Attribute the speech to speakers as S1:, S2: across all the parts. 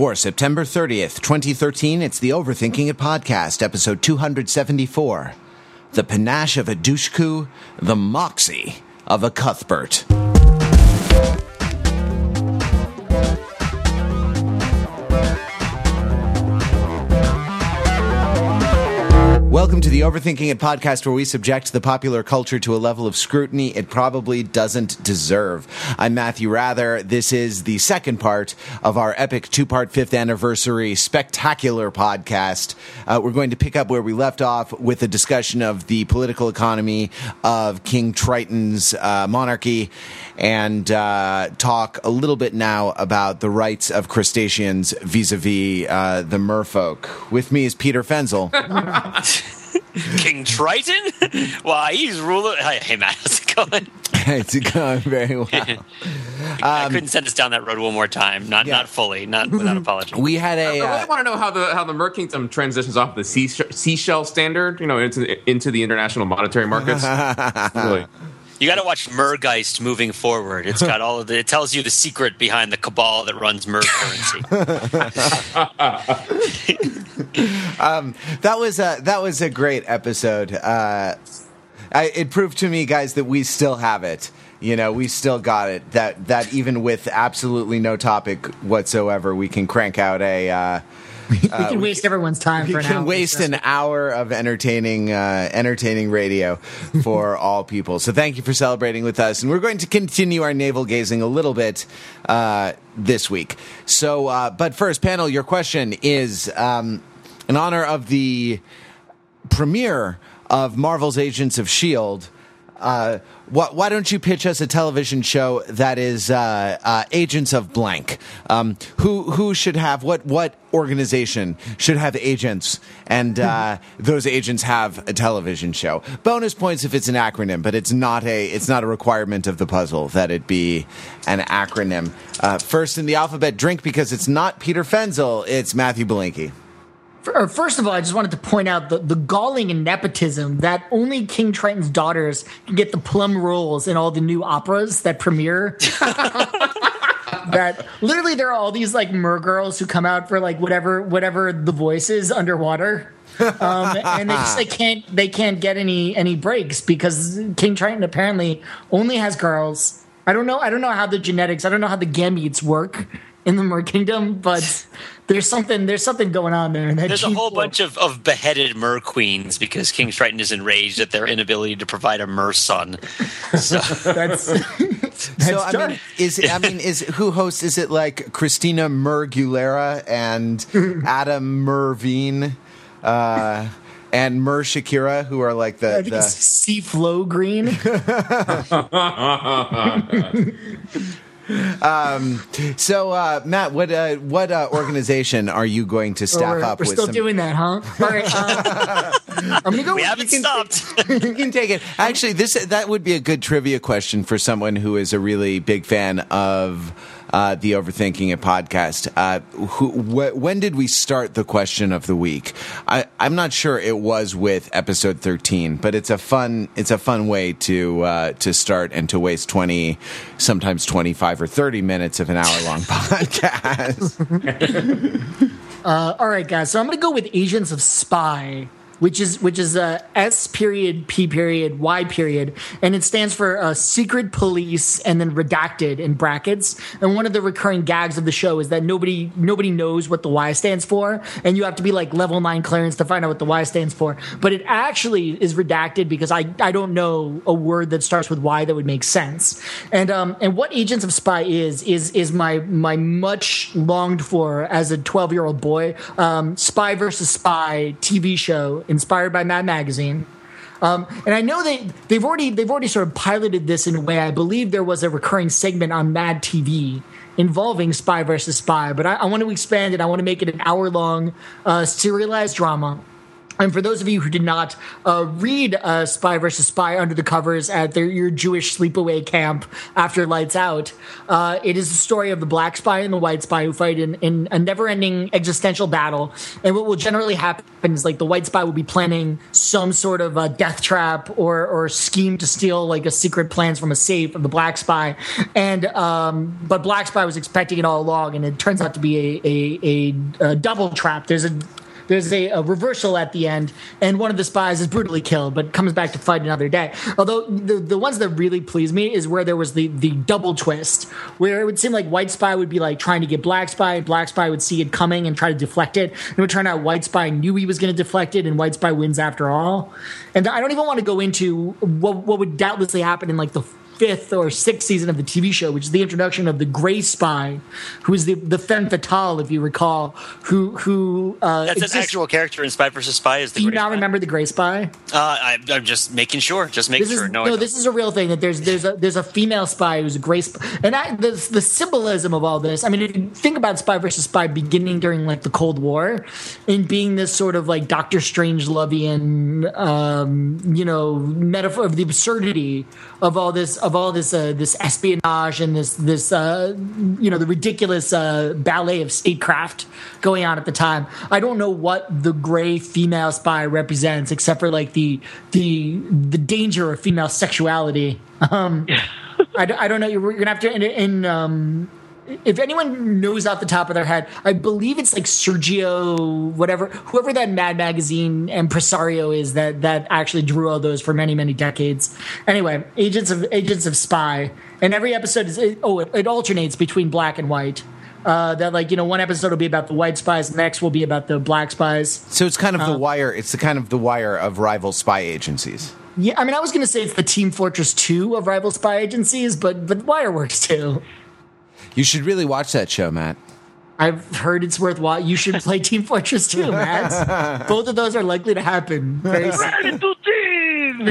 S1: For September 30th, 2013, it's the Overthinking It podcast, episode 274. The panache of a douche the moxie of a Cuthbert. Welcome to the Overthinking It podcast, where we subject the popular culture to a level of scrutiny it probably doesn't deserve. I'm Matthew Wrather. This is the second part of our epic two part fifth anniversary spectacular podcast. Uh, we're going to pick up where we left off with a discussion of the political economy of King Triton's uh, monarchy and uh, talk a little bit now about the rights of crustaceans vis a vis the merfolk. With me is Peter Fenzel.
S2: King Triton? Why, he's ruler. Hey, Matt, how's it going?
S1: it's going very well.
S2: I couldn't send us down that road one more time. Not
S1: yeah.
S2: not fully. Not without apology.
S1: We had a.
S3: I really
S1: uh,
S3: want to know how the how the Merkingdom transitions off the sea, seashell standard, you know, into into the international monetary markets. really.
S2: You got to watch Mergeist moving forward. It's got all of the. It tells you the secret behind the cabal that runs Mer currency.
S1: um, that was a that was a great episode. Uh, I, it proved to me, guys, that we still have it. You know, we still got it. That that even with absolutely no topic whatsoever, we can crank out a. Uh,
S4: we can uh, waste everyone's time.
S1: For now we can
S4: hour,
S1: waste an hour of entertaining, uh, entertaining radio for all people. So thank you for celebrating with us, and we're going to continue our navel gazing a little bit uh, this week. So, uh, but first, panel, your question is um, in honor of the premiere of Marvel's Agents of Shield. Uh, why, why, don't you pitch us a television show that is uh, uh, agents of blank? Um, who who should have what what organization should have agents, and uh, those agents have a television show. Bonus points if it's an acronym, but it's not a it's not a requirement of the puzzle that it be an acronym. Uh, first in the alphabet, drink because it's not Peter Fenzel, it's Matthew Belinkie.
S4: First of all, I just wanted to point out the, the galling and nepotism that only King Triton's daughters can get the plum roles in all the new operas that premiere. that literally there are all these like mer girls who come out for like whatever whatever the voice is underwater. um, and they just they can't they can't get any any breaks because King Triton apparently only has girls. I don't know I don't know how the genetics I don't know how the gametes work in the Mer Kingdom, but there's something there's something going on there.
S2: there's a whole bunch of, of beheaded mer queens because King Triton is enraged at their inability to provide a mer son. So
S4: that's, that's
S1: so I mean, is I mean is who hosts? Is it like Christina Mergulera and Adam Mervine? Uh, and Mer Shakira, who are like the,
S4: I think
S1: the...
S4: it's Sea Flow Green.
S1: Um, so, uh, Matt, what uh, what uh, organization are you going to staff
S4: we're,
S1: up
S4: we're
S1: with?
S4: still
S1: some...
S4: doing that, huh? All right, uh, I'm gonna go.
S2: We
S4: with,
S2: haven't
S1: can,
S2: stopped.
S1: you can take it. Actually, this that would be a good trivia question for someone who is a really big fan of uh, the Overthinking It podcast. Uh, who, wh- when did we start the question of the week? I, am not sure it was with episode 13, but it's a fun it's a fun way to uh, to start and to waste 20, sometimes 25 or 30 minutes of an hour long podcast.
S4: Uh, all right, guys. So I'm going to go with Agents of Spy which is which is a S period P period Y period, and it stands for uh, Secret Police and then redacted in brackets. And one of the recurring gags of the show is that nobody nobody knows what the Y stands for, and you have to be like level nine clearance to find out what the Y stands for. But it actually is redacted because I I don't know a word that starts with Y that would make sense. And um and what Agents of Spy is is is my my much longed for as a twelve year old boy um, Spy versus Spy TV show inspired by Mad Magazine. Um, and I know they they've already they've already sort of piloted this in a way. I believe there was a recurring segment on Mad TV involving Spy versus Spy, but I, I want to expand it. I want to make it an hour long uh, serialized drama. And for those of you who did not uh, read uh, Spy versus Spy under the covers at their, your Jewish sleepaway camp after Lights Out, uh, it is the story of the black spy and the white spy who fight in, in a never ending existential battle. And what will generally happen is like the white spy will be planning some sort of a death trap or, or scheme to steal like a secret plans from a safe of the black spy. And, um, but black spy was expecting it all along and it turns out to be a, a, a, a double trap. There's a there's a, a, reversal at the end, and one of the spies is brutally killed, but comes back to fight another day. Although the the ones that really pleased me is where there was the the double twist, where it would seem like White Spy would be like trying to get Black Spy, and Black Spy would see it coming and try to deflect it. And it would turn out White Spy knew he was going to deflect it, and White Spy wins after all. And I don't even want to go into what what would doubtlessly happen in like the fifth or sixth season of the TV show, which is the introduction of the Gray Spy, who is the the femme fatale, if you recall, who who uh,
S2: that's
S4: exists-
S2: an actual character in Spy versus Spy. Is the
S4: Do you not
S2: Spy.
S4: remember the Gray Spy?
S2: Uh, I, I'm just making sure. Just making
S4: This
S2: sure.
S4: is
S2: no,
S4: no, this is a real thing. That there's there's a there's a female spy who's a gray spy, and I, the the symbolism of all this. I mean, if you think about Spy versus Spy beginning during like the Cold War, and being this sort of like Doctor Strangelovian, um, you know, metaphor of the absurdity of all this of all this uh, this espionage and this this uh, you know the ridiculous uh, ballet of statecraft going on at the time. I don't know what the gray female spy represents, except for like the the the danger of female sexuality. Um, I, I don't know. You're, you're gonna have to in, in um, if anyone knows off the top of their head, I believe it's like Sergio, whatever, whoever that Mad Magazine impresario is that that actually drew all those for many many decades. Anyway, Agents of Agents of Spy, and every episode is oh it, it alternates between black and white. Uh, that like you know one episode will be about the white spies, the next will be about the black spies.
S1: So it's kind of
S4: Uh,
S1: the wire. It's the kind of the wire of rival spy agencies.
S4: Yeah, I mean, I was going to say it's the Team Fortress Two of rival spy agencies, but but Wire works too.
S1: You should really watch that show, Matt.
S4: I've heard it's worthwhile. You should play Team Fortress 2, Matt. Both of those are likely to happen.
S5: Ready to team!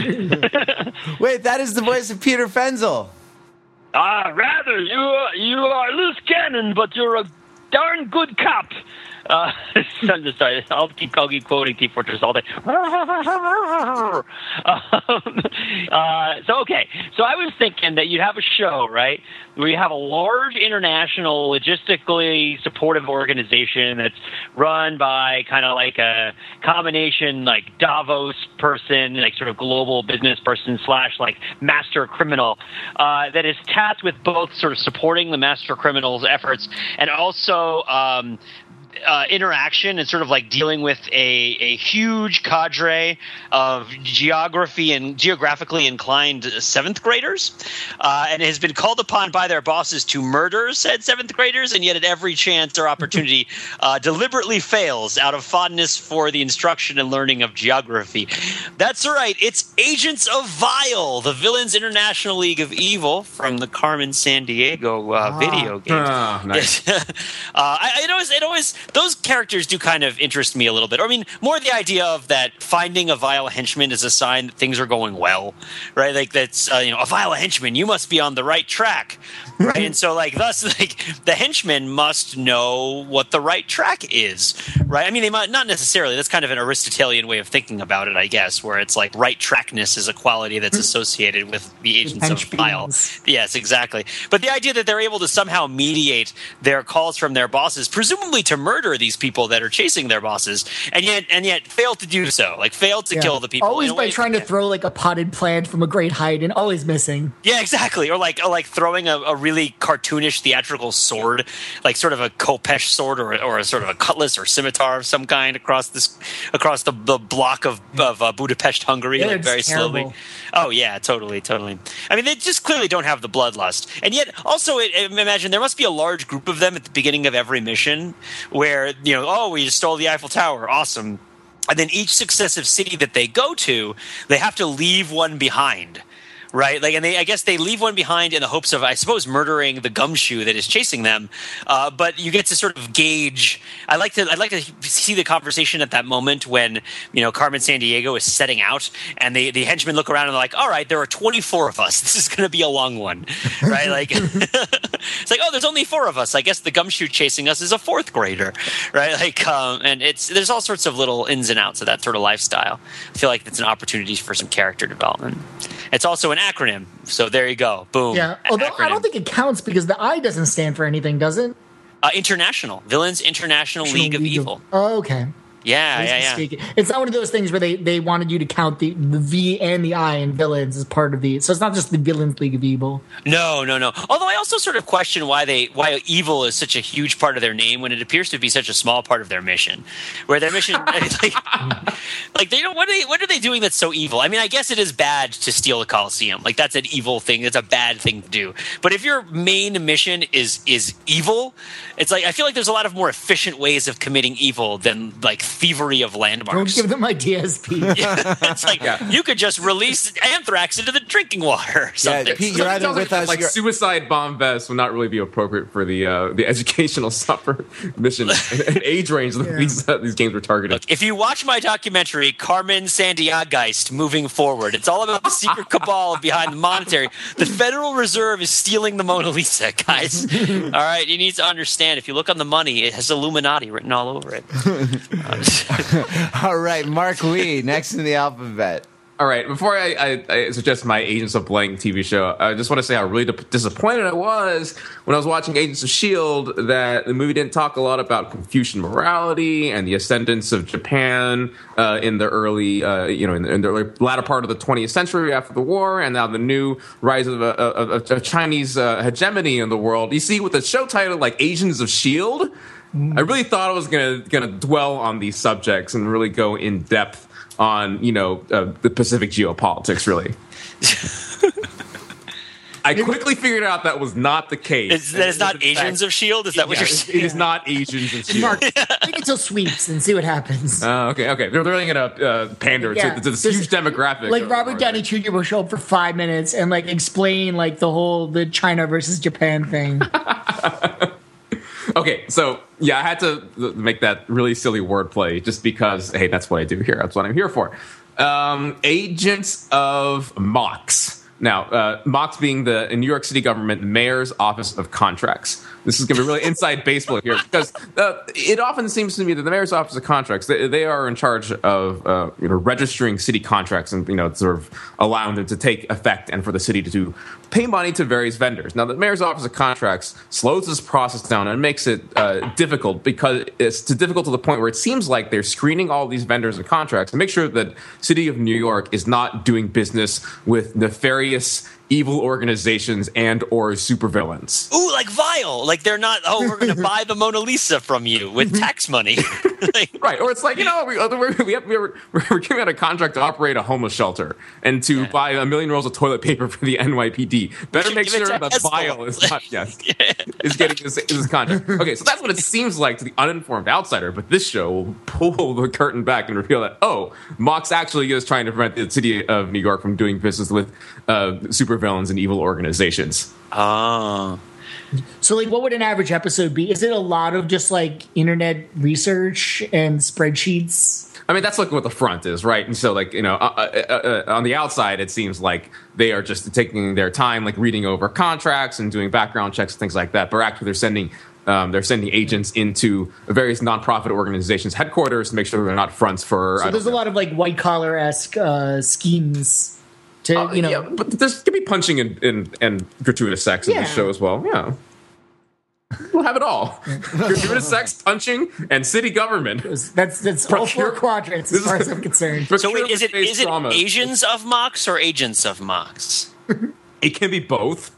S1: Wait, that is the voice of Peter Fenzel.
S5: Ah, Wrather, you are, you are loose cannon, but you're a darn good cop. Uh, I'm sorry. I'll keep, I'll keep quoting Team Fortress all day. um, uh, so okay, so I was thinking that you'd have a show, right, where you have a large international, logistically supportive organization that's run by kind of like a combination, like Davos person, like sort of global business person slash like master criminal, uh, that is tasked with both sort of supporting the master criminal's efforts and also. Um, uh, interaction and sort of like dealing with a, a huge cadre of geography and geographically inclined seventh graders, uh, and has been called upon by their bosses to murder said seventh graders, and yet at every chance or opportunity uh, deliberately fails out of fondness for the instruction and learning of geography. That's right, it's Agents of Vile, the Villains International League of Evil from the Carmen Sandiego uh, video game.
S3: Ah, nice.
S2: uh, I, it always, it always, those characters do kind of interest me a little bit. I mean, more the idea of that finding a vile henchman is a sign that things are going well, right? Like that's, uh, you know, a vile henchman, you must be on the right track, right? and so, like, thus, like the henchman must know what the right track is, right? I mean, they might not necessarily. That's kind of an Aristotelian way of thinking about it, I guess, where it's like right trackness is a quality that's associated with the agents of vile. Yes, exactly. But the idea that they're able to somehow mediate their calls from their bosses, presumably to murder these people that are chasing their bosses, and yet and yet fail to do so, like fail to
S4: Yeah.
S2: kill the people.
S4: Always by trying to throw like a potted plant from a great height and always missing.
S2: Yeah, exactly. Or like or like throwing a, a really cartoonish theatrical sword, like sort of a khopesh sword or, or a sort of a cutlass or scimitar of some kind across this across the, the block of, of uh, Budapest, Hungary,
S4: Yeah,
S2: like very slowly. Oh yeah, totally, totally. I mean, they just clearly don't have the bloodlust, and yet also it, imagine there must be a large group of them at the beginning of every mission, where you know, oh, we just stole the Eiffel Tower, awesome. And then each successive city that they go to, they have to leave one behind right? Like, and they, I guess they leave one behind in the hopes of, I suppose, murdering the gumshoe that is chasing them. Uh, but you get to sort of gauge. I like to, I'd like to see the conversation at that moment when you know Carmen Sandiego is setting out, and the the henchmen look around and they're like, "All right, there are 24 of us. This is going to be a long one, right?" Like, it's like, "Oh, there's only four of us. I guess the gumshoe chasing us is a fourth grader, right?" Like, um, and it's there's all sorts of little ins and outs of that sort of lifestyle. I feel like it's an opportunity for some character development. It's also an acronym, so there you go. Boom.
S4: Yeah. Although I don't think it counts because the I doesn't stand for anything, does it?
S2: uh, international villains international league of evil.
S4: Oh, okay.
S2: Yeah, yeah, yeah.
S4: It's not one of those things where they, they wanted you to count the, the V and the I in villains as part of the. So it's not just the Villains League of Evil.
S2: No, no, no. Although I also sort of question why they why evil is such a huge part of their name when it appears to be such a small part of their mission. Where their mission, like, like they don't. What are they? What are they doing that's so evil? I mean, I guess it is bad to steal a coliseum. Like that's an evil thing. That's a bad thing to do. But if your main mission is is evil, it's like I feel like there's a lot of more efficient ways of committing evil than like thievery of landmarks.
S4: Don't
S2: landmarks.
S4: give them my DSP.
S2: it's like you could just release anthrax into the drinking water or
S1: Yeah,
S2: something.
S1: Pete, you're either with
S3: like,
S1: us.
S3: Like
S1: you're-
S3: suicide bomb vests would not really be appropriate for the uh, the educational suffer mission and age range that these uh, these games were targeting.
S2: If you watch my documentary, Carmen Sandiageist Moving Forward, it's all about the secret cabal behind the monetary. The Federal Reserve is stealing the Mona Lisa, guys. all right, you need to understand if you look on the money, it has Illuminati written all over it.
S1: All right, Mark Lee, next in the alphabet.
S3: All right, before I, I, I suggest my Agents of Blank TV show, I just want to say how really di- disappointed I was when I was watching Agents of S.H.I.E.L.D. That the movie didn't talk a lot about Confucian morality and the ascendance of Japan uh, in the early, uh, you know, in the, in the early, latter part of the 20th century after the war, and now the new rise of, uh, of, of, of Chinese uh, hegemony in the world. You see, with the show title like Agents of S.H.I.E.L.D., I really thought I was gonna gonna dwell on these subjects and really go in depth on you know uh, the Pacific geopolitics. Really, I quickly figured out that was not the case.
S2: Is, that is not Asians of Shield. Is that what
S3: Yeah,
S2: you're saying?
S3: it is not Asians of shield.
S4: Mark, wait until sweeps and see what happens.
S3: Oh, okay, okay. They're, they're really gonna uh, pander
S4: Yeah,
S3: to, to this huge demographic.
S4: like
S3: of-
S4: Robert Downey Jr. will show up for five minutes and like explain like the whole the China versus Japan thing.
S3: Okay, so yeah, I had to make that really silly wordplay just because, hey, that's what I do here. That's what I'm here for. Um, Agents of Mox. Now, uh, Mox being the New York City government mayor's office of contracts. This is going to be really inside baseball here because uh, it often seems to me that the mayor's office of contracts they, they are in charge of uh, you know registering city contracts and you know sort of allowing them to take effect and for the city to pay money to various vendors. Now, the mayor's office of contracts slows this process down and makes it uh, difficult because it's difficult to the point where it seems like they're screening all these vendors and contracts to make sure that city of New York is not doing business with nefarious evil organizations and or supervillains.
S2: Ooh, like Like they're not. Oh, we're going to buy the Mona Lisa from you with tax money. Like,
S3: Right, or it's like you know we we have, we are, we're giving out a contract to operate a homeless shelter and to buy a million rolls of toilet paper for the NYPD. Better make sure that
S2: Hezbollah.
S3: Vile is not yes is getting this, this contract. Okay, so that's what it seems like to the uninformed outsider. But this show will pull the curtain back and reveal that oh, Mox actually is trying to prevent the city of New York from doing business with uh, supervillains and evil organizations.
S2: oh.
S4: So like what would an average episode be? Is it a lot of just like internet research and spreadsheets?
S3: I mean, that's like what the front is, right? And so, like, you know, uh, uh, uh, on the outside, it seems like they are just taking their time, like reading over contracts and doing background checks and things like that. But actually, they're sending um, they're sending agents into various nonprofit organizations' headquarters to make sure they're not fronts for.
S4: So there's a lot of like white collar esque uh, schemes to you know.
S3: yeah, but there's could be punching and, and, and gratuitous sex in
S4: Yeah.
S3: this show as well. Yeah. We'll have it all. gratuitous sex, punching, and city government.
S4: That's that's all four quadrants as
S3: This
S4: far
S3: is-
S4: as I'm concerned.
S2: So wait, is it is it
S3: dramas.
S2: Asians of Mox or Agents of Mox?
S3: It can be both.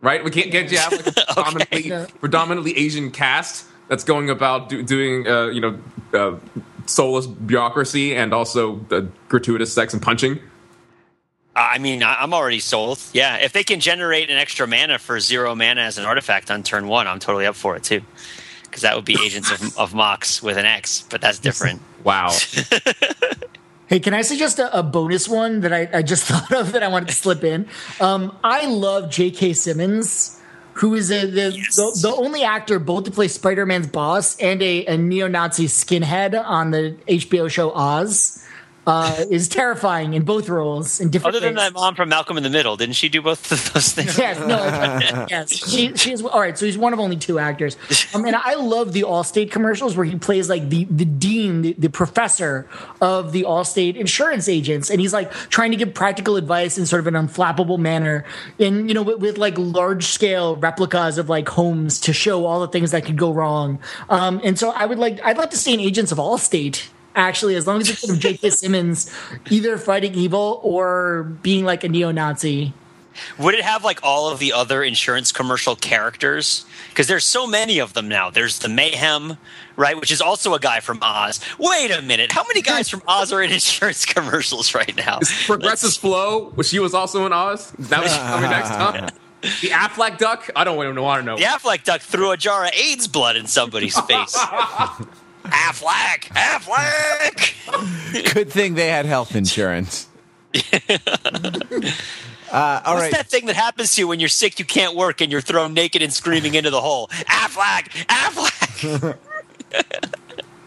S3: Right? We can't get you have like a predominantly,
S4: Yeah.
S3: predominantly Asian cast that's going about do, doing, uh, you know, uh, soulless bureaucracy and also uh, gratuitous sex and punching.
S2: I mean, I- I'm already sold. Yeah, if they can generate an extra mana for zero mana as an artifact on turn one, I'm totally up for it too. Because that would be Agents of, of Mox with an X, but that's different.
S3: Wow.
S4: Hey, Hey, can I suggest a, a bonus one that I, I, just thought of that I wanted to slip in? Um, I love J.K. Simmons, who is a, the, yes. the, the only actor both to play Spider Man's boss and a, a neo Nazi skinhead on the HBO show Oz uh, is terrifying in both roles in different.
S2: Other than that mom from Malcolm in the Middle, didn't she do both of those things?
S4: yes, no, yes, she, she is. All right, so he's one of only two actors. Um, and I love the Allstate commercials where he plays like the the dean, the, the professor of the Allstate insurance agents, and he's like trying to give practical advice in sort of an unflappable manner, in you know with, with like large scale replicas of like homes to show all the things that could go wrong. Um, and so I would like I'd like to see an Agents of Allstate actually, as long as it's sort of J.K. Simmons either fighting evil or being like a neo Nazi.
S2: Would it have like all of the other insurance commercial characters? Because there's so many of them now. There's the Mayhem, right, which is also a guy from Oz. Wait a minute, how many guys from Oz are in insurance commercials right now?
S3: Progressive Flo, which she was also in Oz. That was coming next time. The Aflac duck? I don't even want to know.
S2: The Aflac duck threw a jar of AIDS blood in somebody's face. Aflac, Aflac.
S1: Good thing they had health insurance.
S2: Uh, all What's right. that thing that happens to you when you're sick, you can't work, and you're thrown naked and screaming into the hole? Aflac, Aflac.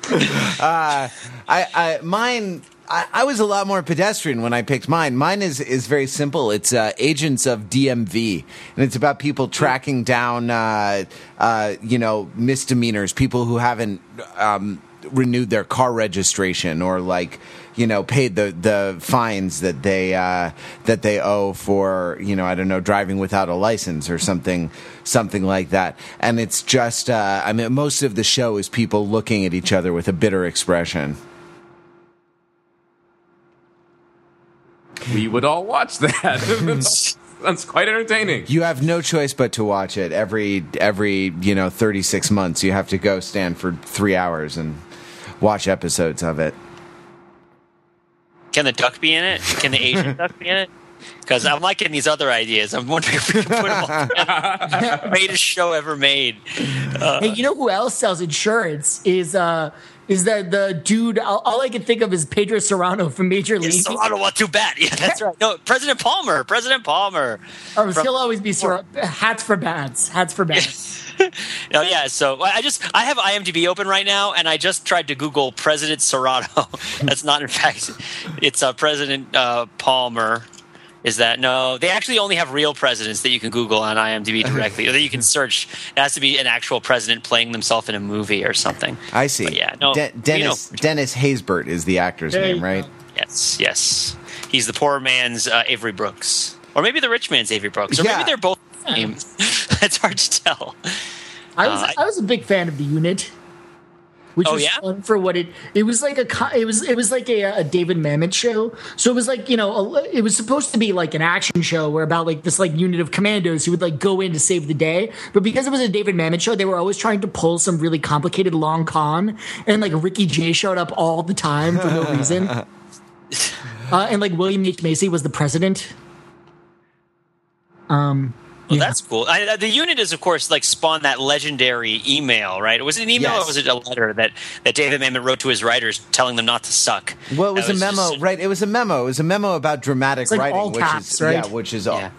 S1: uh, I, I, mine I, I, was a lot more pedestrian when I picked mine. Mine is is very simple. It's uh, Agents of DMV, and it's about people tracking down, uh, uh, you know, misdemeanors, people who haven't um, renewed their car registration or like you know paid the the fines that they uh, that they owe for you know I don't know driving without a license or something something like that. And it's just uh, I mean most of the show is people looking at each other with a bitter expression.
S3: We would all watch that. That's quite entertaining.
S1: You have no choice but to watch it every every you know thirty six months. You have to go stand for three hours and watch episodes of it.
S2: Can the duck be in it? Can the Asian duck be in it? Because I'm liking these other ideas. I'm wondering if we can put them all together. Greatest show ever made.
S4: Uh, hey, you know who else sells insurance? Is uh, is that the dude? All, all, I can think of is Pedro Cerrano from Major League.
S2: Yeah, Cerrano, what too bad? Yeah, that's right. No, President Palmer. President Palmer.
S4: Oh, from, he'll always be Cer- hats for bats. Hats for bats.
S2: oh yeah. So I just I have IMDb open right now, and I just tried to Google President Cerrano. that's not in fact. It's uh, President uh, Palmer is that no, they actually only have real presidents that you can Google on IMDb directly, or that you can search. It has to be an actual president playing themselves in a movie or something.
S1: I see.
S2: But yeah, no.
S1: De- Dennis you know, Dennis Haysbert is the actor's there name, right?
S2: Yes, yes. He's the poor man's uh, Avery Brooks, or maybe the rich man's Avery Brooks, or yeah. maybe they're both the same. That's hard to tell.
S4: I was uh, I was a big fan of the unit which oh, was yeah? fun for what it. It was like a it was it was like a, a David Mamet show. So it was like you know a, it was supposed to be like an action show where about like this like unit of commandos who would like go in to save the day. But because it was a David Mamet show, they were always trying to pull some really complicated long con, and like Ricky Jay showed up all the time for no reason. uh, and like William H Macy was the president. Um,
S2: well, yeah. that's cool. I, the unit is, of course, like spawned that legendary email, right? Was it an email yes. or was it a letter that, that David Mamet wrote to his writers telling them not to suck?
S1: Well, it was, was a memo, just, right? It was a memo. It was a memo about dramatic
S4: like
S1: writing,
S4: which caps,
S1: is
S4: right?
S1: yeah, which is all. Yeah.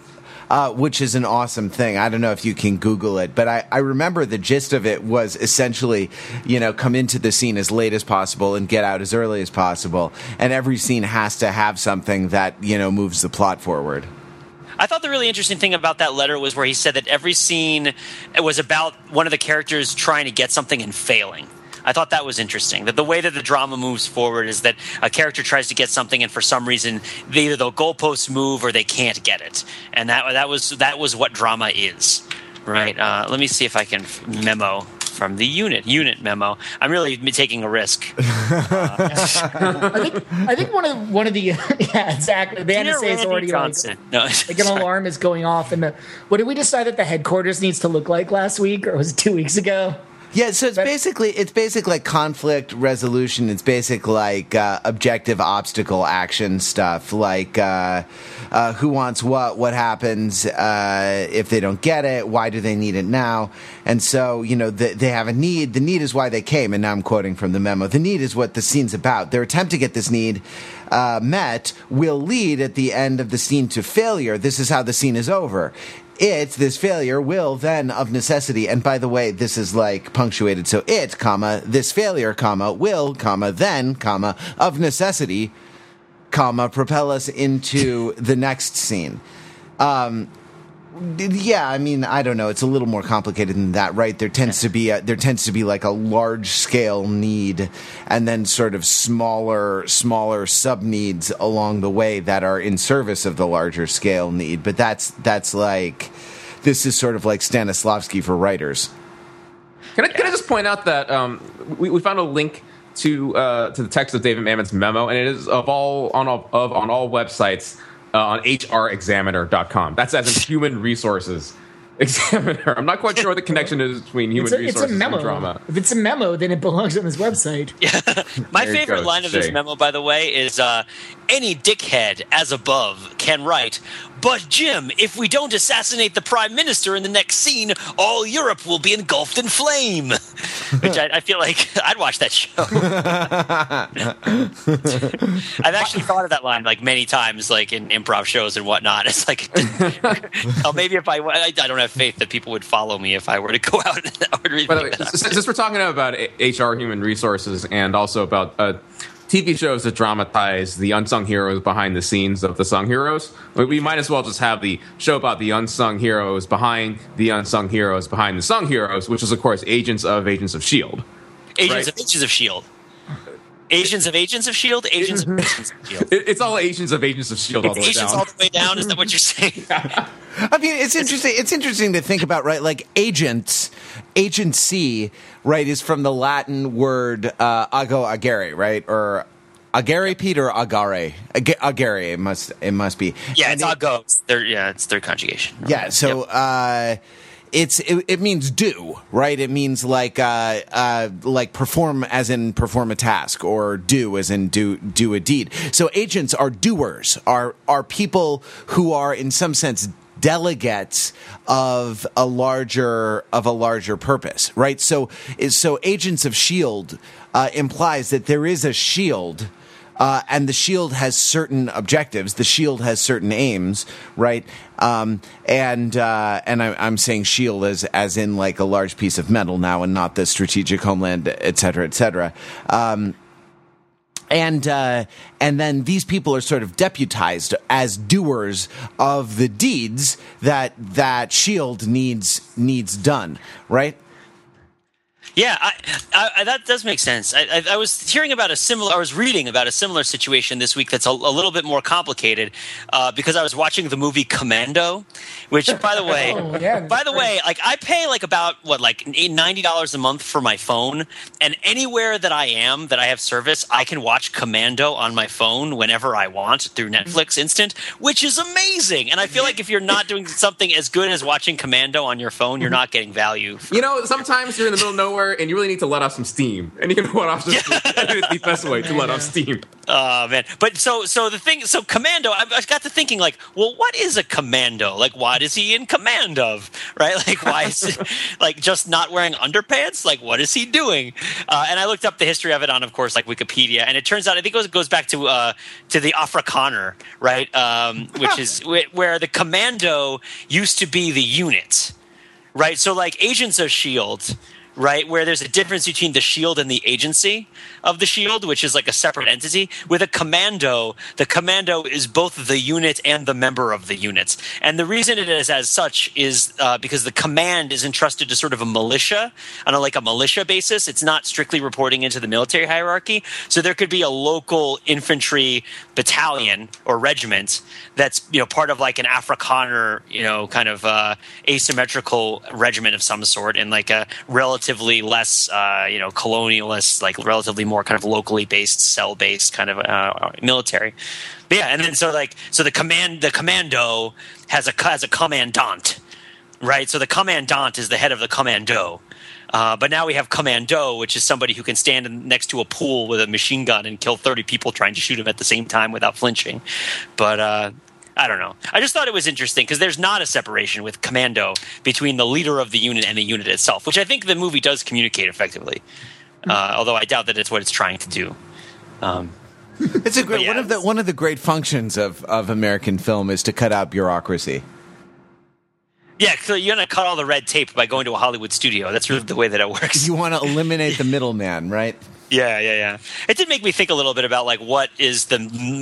S1: Uh, which is an awesome thing. I don't know if you can Google it, but I, I remember the gist of it was essentially, you know, come into the scene as late as possible and get out as early as possible. And every scene has to have something that, you know, moves the plot forward.
S2: I thought the really interesting thing about that letter was where he said that every scene was about one of the characters trying to get something and failing. I thought that was interesting. That the way that the drama moves forward is that a character tries to get something, and for some reason, either the goalposts move or they can't get it, and that that was that was what drama is, right? Uh, let me see if I can memo from the unit unit memo. I'm really taking a risk. Uh,
S4: I think I think one of one of the yeah exactly the NSA is already like, no, like an alarm is going off and the what did we decide that the headquarters needs to look like last week or was it two weeks ago?
S1: Yeah, so it's
S4: But-
S1: basically it's basic like conflict resolution. It's basic like uh, objective obstacle action stuff. Like uh, uh, who wants what, what happens uh, if they don't get it, why do they need it now? And so you know the, they have a need. The need is why they came. And now I'm quoting from the memo. The need is what the scene's about. Their attempt to get this need uh, met will lead at the end of the scene to failure. This is how the scene is over it this failure will then of necessity and by the way this is like punctuated so it comma this failure comma will comma then comma of necessity comma propel us into the next scene. Um yeah i mean i don't know. It's a little more complicated than that right? There tends to be a, there tends to be like a large scale need and then sort of smaller smaller sub needs along the way that are in service of the larger scale need. But that's that's like this is sort of like stanislavski for writers.
S3: Can I, can I just point out that um, we, we found a link to uh, to the text of David Mamet's memo, and it is of all on all of on all websites uh, on hrexaminer.com. That's as in human resources examiner. I'm not quite sure what the connection is between human
S4: It's a, it's a memo.
S3: and drama.
S4: If it's a memo, then it belongs on this website. Yeah.
S2: My
S3: There
S2: favorite
S3: go,
S2: line of this
S3: Shay.
S2: memo, by the way, is uh, any dickhead, as above, can write. But Jim, if we don't assassinate the prime minister in the next scene, all Europe will be engulfed in flame. Which I, I feel like I'd watch that show. I've actually thought of that line like many times, like in improv shows and whatnot. It's like, oh, maybe if I, I, I don't have faith that people would follow me if I were to go out and I would read
S3: By the way,
S2: that.
S3: since since we're talking about HR, human resources, and also about uh, TV shows that dramatize the unsung heroes behind the scenes of the sung heroes, we- we might as well just have the show about the unsung heroes behind the unsung heroes behind the sung heroes, which is, of course, Agents of Agents of S.H.I.E.L.D.
S2: Agents
S3: Right.
S2: of Agents of Shield. Agents of Agents of Shield. Agents of Agents of Shield.
S3: It's all Agents of Agents of S.H.I.E.L.D. all the way
S2: Agents
S3: down.
S2: all the way down. Is that what you're saying?
S1: I mean, it's interesting. It's interesting to think about, right? Like agents, agency, right, is from the Latin word uh, ago agere, right, or agere, Peter agare, Ag- agere. It must, it must be.
S2: Yeah,
S1: And
S2: it's
S1: it-
S2: all go. It's their, yeah, it's their conjugation.
S1: Yeah, so uh, it's it, it means do right. It means like uh, uh, like perform as in perform a task, or do as in do do a deed. So agents are doers, are are people who are in some sense delegates of a larger of a larger purpose, right? So so agents of Shield uh, implies that there is a shield uh, and the shield has certain objectives. The shield has certain aims, right? Um, and uh, and I, I'm saying shield as as in like a large piece of metal now, and not the strategic homeland, et cetera, et cetera. Um, and uh, and then these people are sort of deputized as doers of the deeds that that shield needs needs done, right?
S2: Yeah, I, I, I, that does make sense. I, I, I was hearing about a similar. I was reading about a similar situation this week that's a, a little bit more complicated uh, because I was watching the movie Commando, which, by the way,
S4: Oh, yeah,
S2: by the way, like I pay like about what like ninety dollars a month for my phone, and anywhere that I am that I have service, I can watch Commando on my phone whenever I want through Netflix Instant, which is amazing. And I feel like if you're not doing something as good as watching Commando on your phone, you're not getting value.
S3: You know, sometimes you're in the middle of nowhere and you really need to let off some steam. And you can let off just the best way to let off steam.
S2: Oh man! But so so the thing so commando. I, I got to thinking like, well, what is a commando? Like, what is he in command of? Right? Like, why is it, like just not wearing underpants? Like, what is he doing? Uh, and I looked up the history of it on, of course, like Wikipedia, and it turns out I think it goes, goes back to uh, to the Afrikaner, right? Um, which is where the commando used to be the unit, right? So like Agents of Shield. Right, where there's a difference between the shield and the agency of the shield, which is like a separate entity. With a commando, the commando is both the unit and the member of the unit. And the reason it is as such is uh, because the command is entrusted to sort of a militia on a like a militia basis. It's not strictly reporting into the military hierarchy. So there could be a local infantry battalion or regiment that's you know part of like an Afrikaner, you know, kind of uh, asymmetrical regiment of some sort, in like a relatively less, uh, you know, colonialist, like relatively more kind of locally based, cell based kind of uh, military. But yeah, and then so like so the command the commando has a has a commandant, right? So the commandant is the head of the commando. Uh, but now we have Commando, which is somebody who can stand in- next to a pool with a machine gun and kill 30 people trying to shoot him at the same time without flinching. But uh, I don't know. I just thought it was interesting because there's not a separation with Commando between the leader of the unit and the unit itself, which I think the movie does communicate effectively. Uh, although I doubt that it's what it's trying to do. Um,
S1: It's a great
S2: yeah,
S1: one of the one of the great functions of, of American film is to cut out bureaucracy.
S2: yeah, so you're going to cut all the red tape by going to a Hollywood studio. That's really the way that it works.
S1: You want to eliminate the middleman, right?
S2: Yeah, yeah, yeah. It did make me think a little bit about like what is the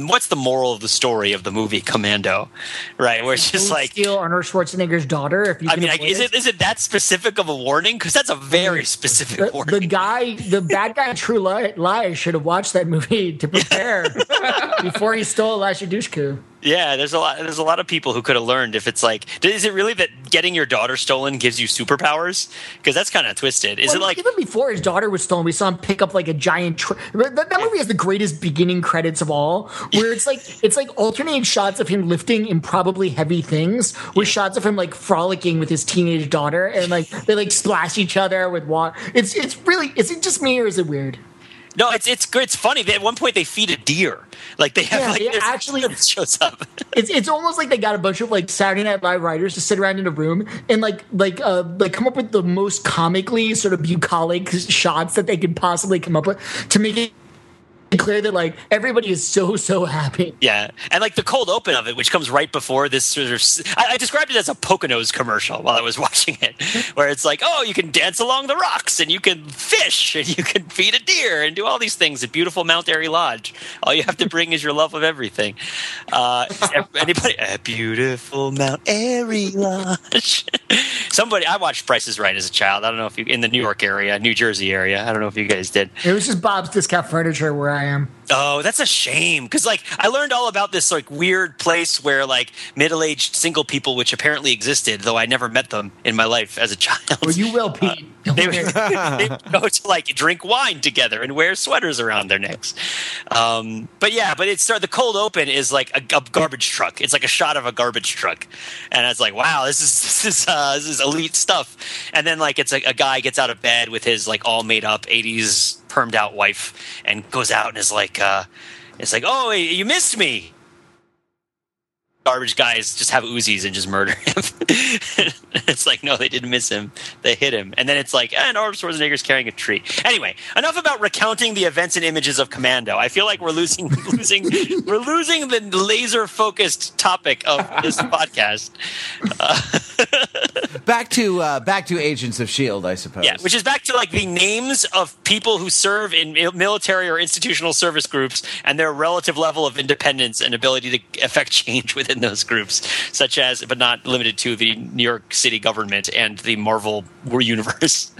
S2: what's the moral of the story of the movie Commando, right? Where it's just like
S4: steal Arnold Schwarzenegger's daughter. If you
S2: I mean, like, is it is it that specific of a warning? Because that's a very specific
S4: the,
S2: warning.
S4: the guy, the bad guy, True Li- Lies, should have watched that movie to prepare before he stole Eliza Dushku.
S2: Yeah, there's a lot. There's a lot of people who could have learned if it's like, is it really that getting your daughter stolen gives you superpowers? Because that's kind of twisted. Is
S4: Well,
S2: it like
S4: even before his daughter was stolen, we saw him pick up like a giant. Tr- that, that movie has the greatest beginning credits of all, where it's like it's like alternating shots of him lifting improbably heavy things, with shots of him like frolicking with his teenage daughter, and like they like splash each other with water. It's it's really is it just me or is it weird?
S2: No? It's it's good. It's funny. They, at one point, they feed a deer. Like they have
S4: Yeah,
S2: like this-
S4: actually-
S2: shows up.
S4: It's it's almost like they got a bunch of like Saturday Night Live writers to sit around in a room and like like uh like come up with the most comically sort of bucolic shots that they could possibly come up with to make it clear that like everybody is so so happy.
S2: Yeah, and like the cold open of it, which comes right before this sort of. I, I described it as a Poconos commercial while I was watching it, where it's like, oh, you can dance along the rocks, and you can fish, and you can feed a deer, and do all these things at beautiful Mount Airy Lodge. All you have to bring is your love of everything. Uh, anybody? A beautiful Mount Airy Lodge. Somebody, I watched Prices Right as a child. I don't know if you in the New York area, New Jersey area. I don't know if you guys did.
S4: It was just Bob's Discount Furniture where I am.
S2: Oh, that's a shame. Because like I learned all about this like weird place where like middle-aged single people, which apparently existed, though I never met them in my life as a child.
S4: Well, you will, Pete. Don't
S2: they, would, they would go to like drink wine together and wear sweaters around their necks. Um, but yeah, but it's the cold open is like a, a garbage truck. It's like a shot of a garbage truck, and it's like wow, this is this is uh, this is elite stuff. And then like it's like a guy gets out of bed with his like all made up '80s permed out wife and goes out and is like, uh, it's like oh you missed me. Garbage guys just have Uzis and just murder him. it's like, no, they didn't miss him. They hit him. And then it's like, and Arnold Schwarzenegger's carrying a tree. Anyway, enough about recounting the events and images of Commando. I feel like we're losing, losing, we're losing the laser focused topic of this podcast.
S1: Back to uh, back to Agents of Shield, I suppose.
S2: Yeah, which is back to like the names of people who serve in military or institutional service groups and their relative level of independence and ability to affect change within those groups, such as, but not limited to, the New York City government and the Marvel were universe.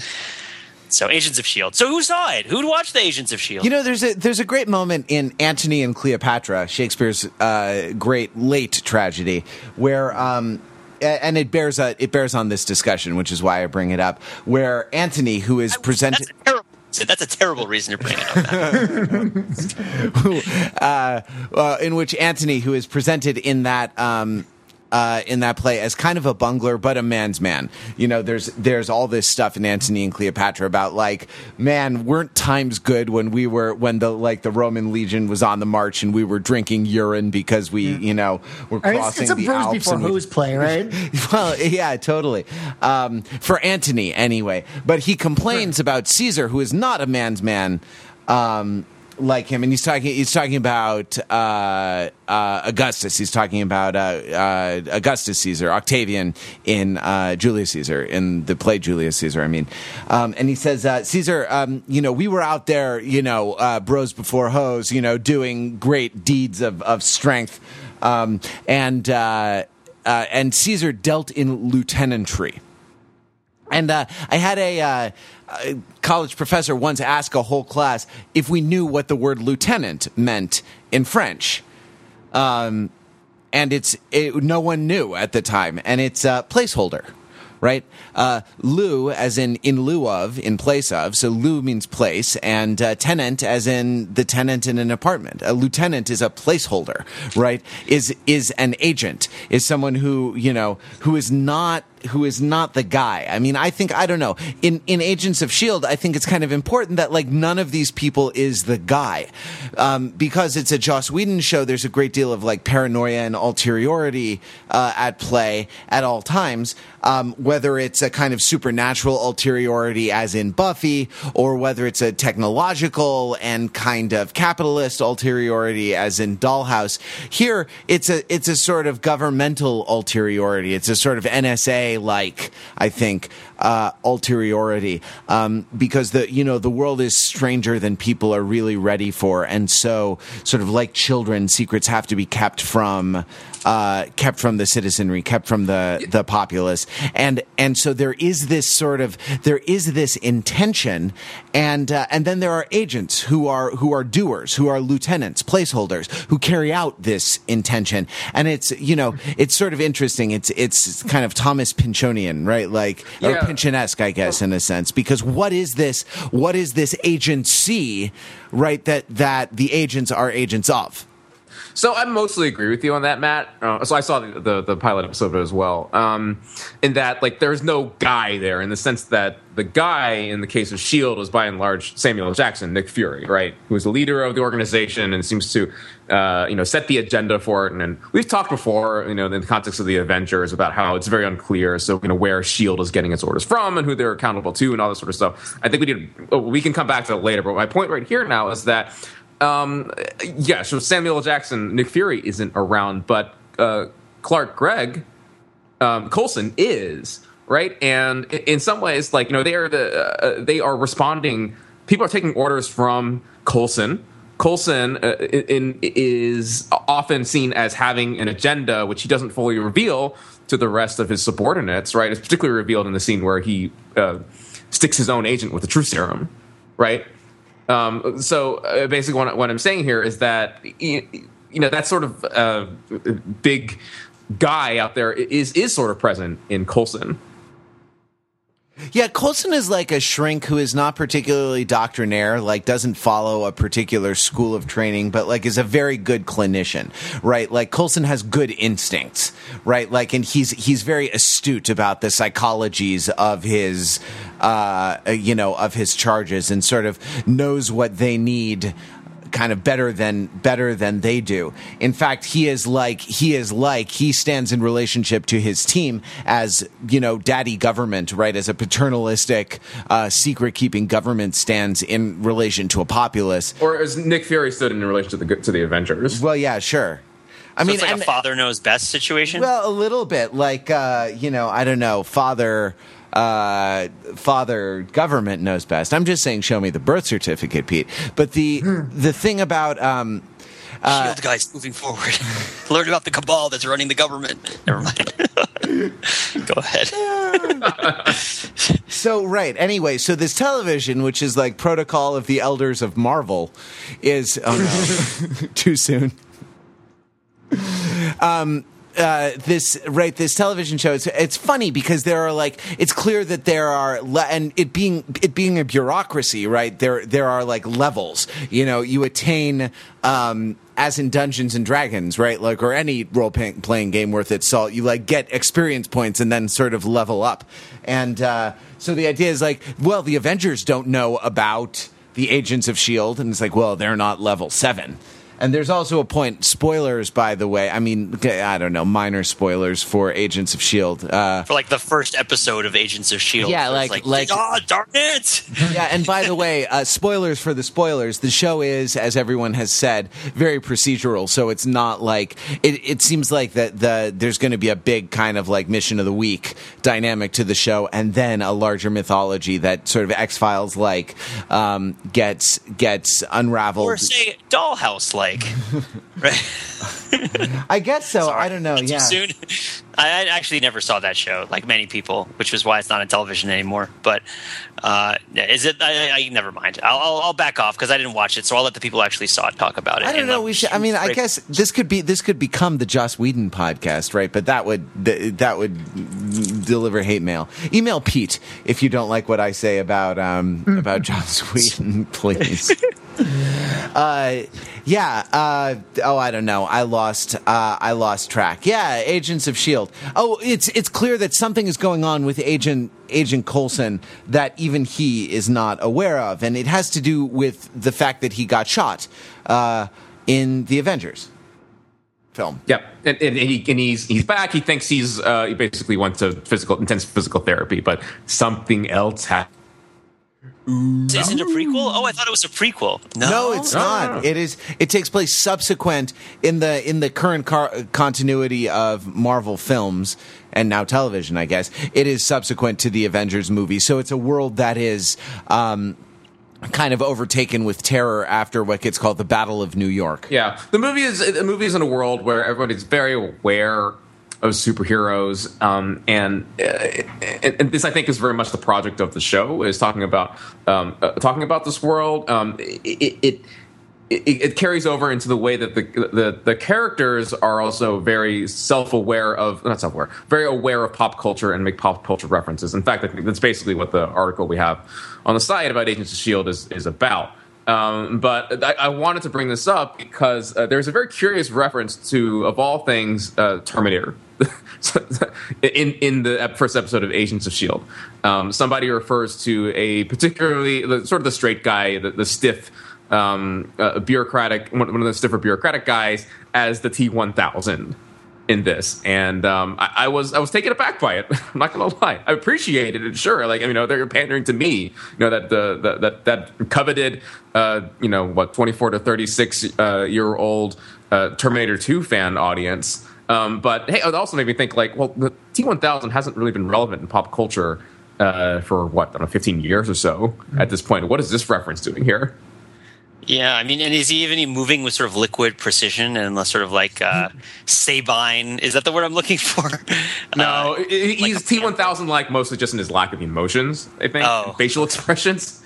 S2: So, Agents of Shield. So, who saw it? Who'd watch the Agents of Shield?
S1: You know, there's a there's a great moment in Antony and Cleopatra, Shakespeare's uh, great late tragedy, where um, and it bears a, it bears on this discussion, which is why I bring it up. Where Antony, who is presented,
S2: Terrible. That's a terrible reason to bring it up.
S1: uh, uh, in which Antony, who is presented in that. Um, uh, in that play as kind of a bungler, but a man's man. You know, there's there's all this stuff in Antony and Cleopatra about like, man, weren't times good when we were when the like the Roman legion was on the march and we were drinking urine because we you know were crossing
S4: it's, it's a
S1: the
S4: bruise
S1: Alps
S4: before
S1: and we-
S4: hose play, right?
S1: well, yeah, totally. Um, for Antony, anyway. But he complains about Caesar, who is not a man's man. Um, like him, and he's talking. He's talking about uh, uh, Augustus. He's talking about uh, uh, Augustus Caesar, Octavian in uh, Julius Caesar in the play Julius Caesar. I mean, um, and he says, uh, Caesar, um, you know, we were out there, you know, uh, bros before hoes, you know, doing great deeds of of strength, um, and and Caesar dealt in lieutenantry. And uh, I had a, uh, a college professor once asked a whole class if we knew what the word lieutenant meant in French. Um, and it's it, no one knew at the time, and it's a placeholder, right? Uh, lieu, as in in lieu of, in place of. So lieu means place, and uh, tenant, as in the tenant in an apartment. A lieutenant is a placeholder, right? Is is an agent? Is someone who you know who is not who is not the guy. I mean, I think I don't know. In in Agents of Shield, I think it's kind of important that like none of these people is the guy, um, because it's a Joss Whedon show. There's a great deal of like paranoia and ulteriority uh, at play at all times. Um, whether it's a kind of supernatural ulteriority, as in Buffy, or whether it's a technological and kind of capitalist ulteriority, as in Dollhouse. Here, it's a it's a sort of governmental ulteriority. It's a sort of NSA like, I think, uh, ulteriority, um, because the you know the world is stranger than people are really ready for, and so sort of like children, secrets have to be kept from uh, kept from the citizenry, kept from the the populace, and and so there is this sort of there is this intention, and uh, and then there are agents who are who are doers, who are lieutenants, placeholders, who carry out this intention, and it's you know it's sort of interesting. It's it's kind of Thomas Pynchonian, right? Like or
S3: Yeah.
S1: Pynchonesque, I guess, in a sense, because what is this? What is this agency, right? That that the agents are agents of.
S3: So I mostly agree with you on that, Matt. Uh, so I saw the, the the pilot episode as well. Um, in that, like, there's no guy there in the sense that the guy in the case of Shield was by and large Samuel Jackson, Nick Fury, right? Who was the leader of the organization and seems to, uh, you know, set the agenda for it. And, and we've talked before, you know, in the context of the Avengers about how it's very unclear. So, you know, where Shield is getting its orders from and who they're accountable to and all this sort of stuff. I think we did. oh, We can come back to that later. But my point right here now is that um, yeah, so Samuel L. Jackson, Nick Fury isn't around, but uh, Clark Gregg, um, Coulson is right, and in some ways, like you know, they are the uh, they are responding. People are taking orders from Coulson. Coulson uh, in, is often seen as having an agenda, which he doesn't fully reveal to the rest of his subordinates. Right, it's particularly revealed in the scene where he uh, sticks his own agent with the truth serum. Right, um, so uh, basically, what, what I'm saying here is that you, you know that sort of uh, big guy out there is is sort of present in Coulson.
S1: Yeah, Coulson is like a shrink who is not particularly doctrinaire, like doesn't follow a particular school of training, but like is a very good clinician, right? Like Coulson has good instincts, right? Like, and he's he's very astute about the psychologies of his, uh, you know, of his charges, and sort of knows what they need kind of better than better than they do. In fact, he is like he is like he stands in relationship to his team as you know, daddy government, right? As a paternalistic, uh, secret keeping government stands in relation to a populace.
S3: Or as Nick Fury stood in relation to the to the Avengers.
S1: Well, yeah, sure. I
S2: So
S1: mean,
S2: it's like
S1: and-
S2: a father knows best situation.
S1: well, a little bit like uh, you know, I don't know, father. Uh, father government knows best. I'm just saying, show me the birth certificate, Pete. But the the thing about um,
S2: Shield guys moving forward. Learn about the cabal that's running the government. Never mind. Go ahead.
S1: So right. Anyway, so this television, which is like protocol of the elders of Marvel, is oh no, too soon. Um. Uh, this right this television show it's, it's funny because there are like it's clear that there are le- and it being it being a bureaucracy right there there are like levels you know you attain um as in Dungeons and Dragons, right? Like, or any role playing game worth its salt, you like get experience points and then sort of level up. And uh, so the idea is like, well, the Avengers don't know about the Agents of S.H.I.E.L.D., and it's like, well, they're not level seven. And there's also a point, spoilers, by the way. I mean, I don't know, minor spoilers for Agents of S.H.I.E.L.D. Uh,
S2: For like the first episode of Agents of Shield.
S1: Yeah,
S2: where it's
S1: like- like-
S2: oh darn it!
S1: yeah, and by the way, uh, spoilers for the spoilers. The show is, as everyone has said, very procedural. So it's not like it. It seems like that the there's going to be a big kind of like mission of the week dynamic to the show, and then a larger mythology that sort of X Files like um, gets gets unraveled.
S2: Or say Dollhouse like. right?
S1: I guess so.
S2: Sorry.
S1: I don't know.
S2: Too
S1: Yeah.
S2: soon. I I actually never saw that show, like many people, which was why it's not on television anymore. But uh, is it? I, I, I never mind. I'll, I'll, I'll back off because I didn't watch it, so I'll let the people who actually saw it talk about it.
S1: I don't know. We should. I mean, I guess this could be this could become the Joss Whedon podcast, right? But that would that would deliver hate mail. Email Pete if you don't like what I say about um, about Joss Whedon, please. uh, yeah. Uh, oh, I don't know. I lost. Uh, I lost track. Yeah, Agents of Shield. Oh, it's it's clear that something is going on with Agent Agent Coulson that even he is not aware of, and it has to do with the fact that he got shot uh, in the Avengers film.
S3: Yep, and, and, he, and he's he's back. He thinks he's uh, he basically went to physical intense physical therapy, but something else happened.
S2: Isn't it a prequel? Oh, I thought it was a prequel. No,
S1: No, it's not. It is. It takes place subsequent in the in the current car- continuity of Marvel films and now television. I guess it is subsequent to the Avengers movie, so it's a world that is. Um, kind of overtaken with terror after what gets called the Battle of New York.
S3: Yeah, the movie is the movie is in a world where everybody's very aware of superheroes, um, and, uh, and, this I think is very much the project of the show is talking about um, uh, talking about this world. Um, it, it it, it, carries over into the way that the, the, the characters are also very self aware of not self aware, very aware of pop culture and make pop culture references. In fact, I think that's basically what the article we have on the site about Agents of Shield is is about. Um, but I, I, wanted to bring this up because uh, there's a very curious reference to, of all things, uh, Terminator. in in the first episode of Agents of Shield, um, somebody refers to a particularly sort of the straight guy, the, the stiff um, a bureaucratic, one of the stiffer bureaucratic guys as the T one thousand in this, and um, I, I, was I was taken aback by it. I'm not gonna lie, I appreciated it. Sure, like you know they're pandering to me, you know that the, the that that coveted, uh, you know what, 24 to 36 uh, year old uh, Terminator 2 fan audience. Um, but hey, it also made me think like, well, the T1000 hasn't really been relevant in pop culture uh, for what I don't know, 15 years or so at this point. What is this reference doing here?
S2: Yeah, I mean, and is he even moving with sort of liquid precision and less sort of like uh, sabine? Is that the word I'm looking for?
S3: No, uh, he's like T one thousand like mostly just in his lack of emotions. I think oh. facial expressions.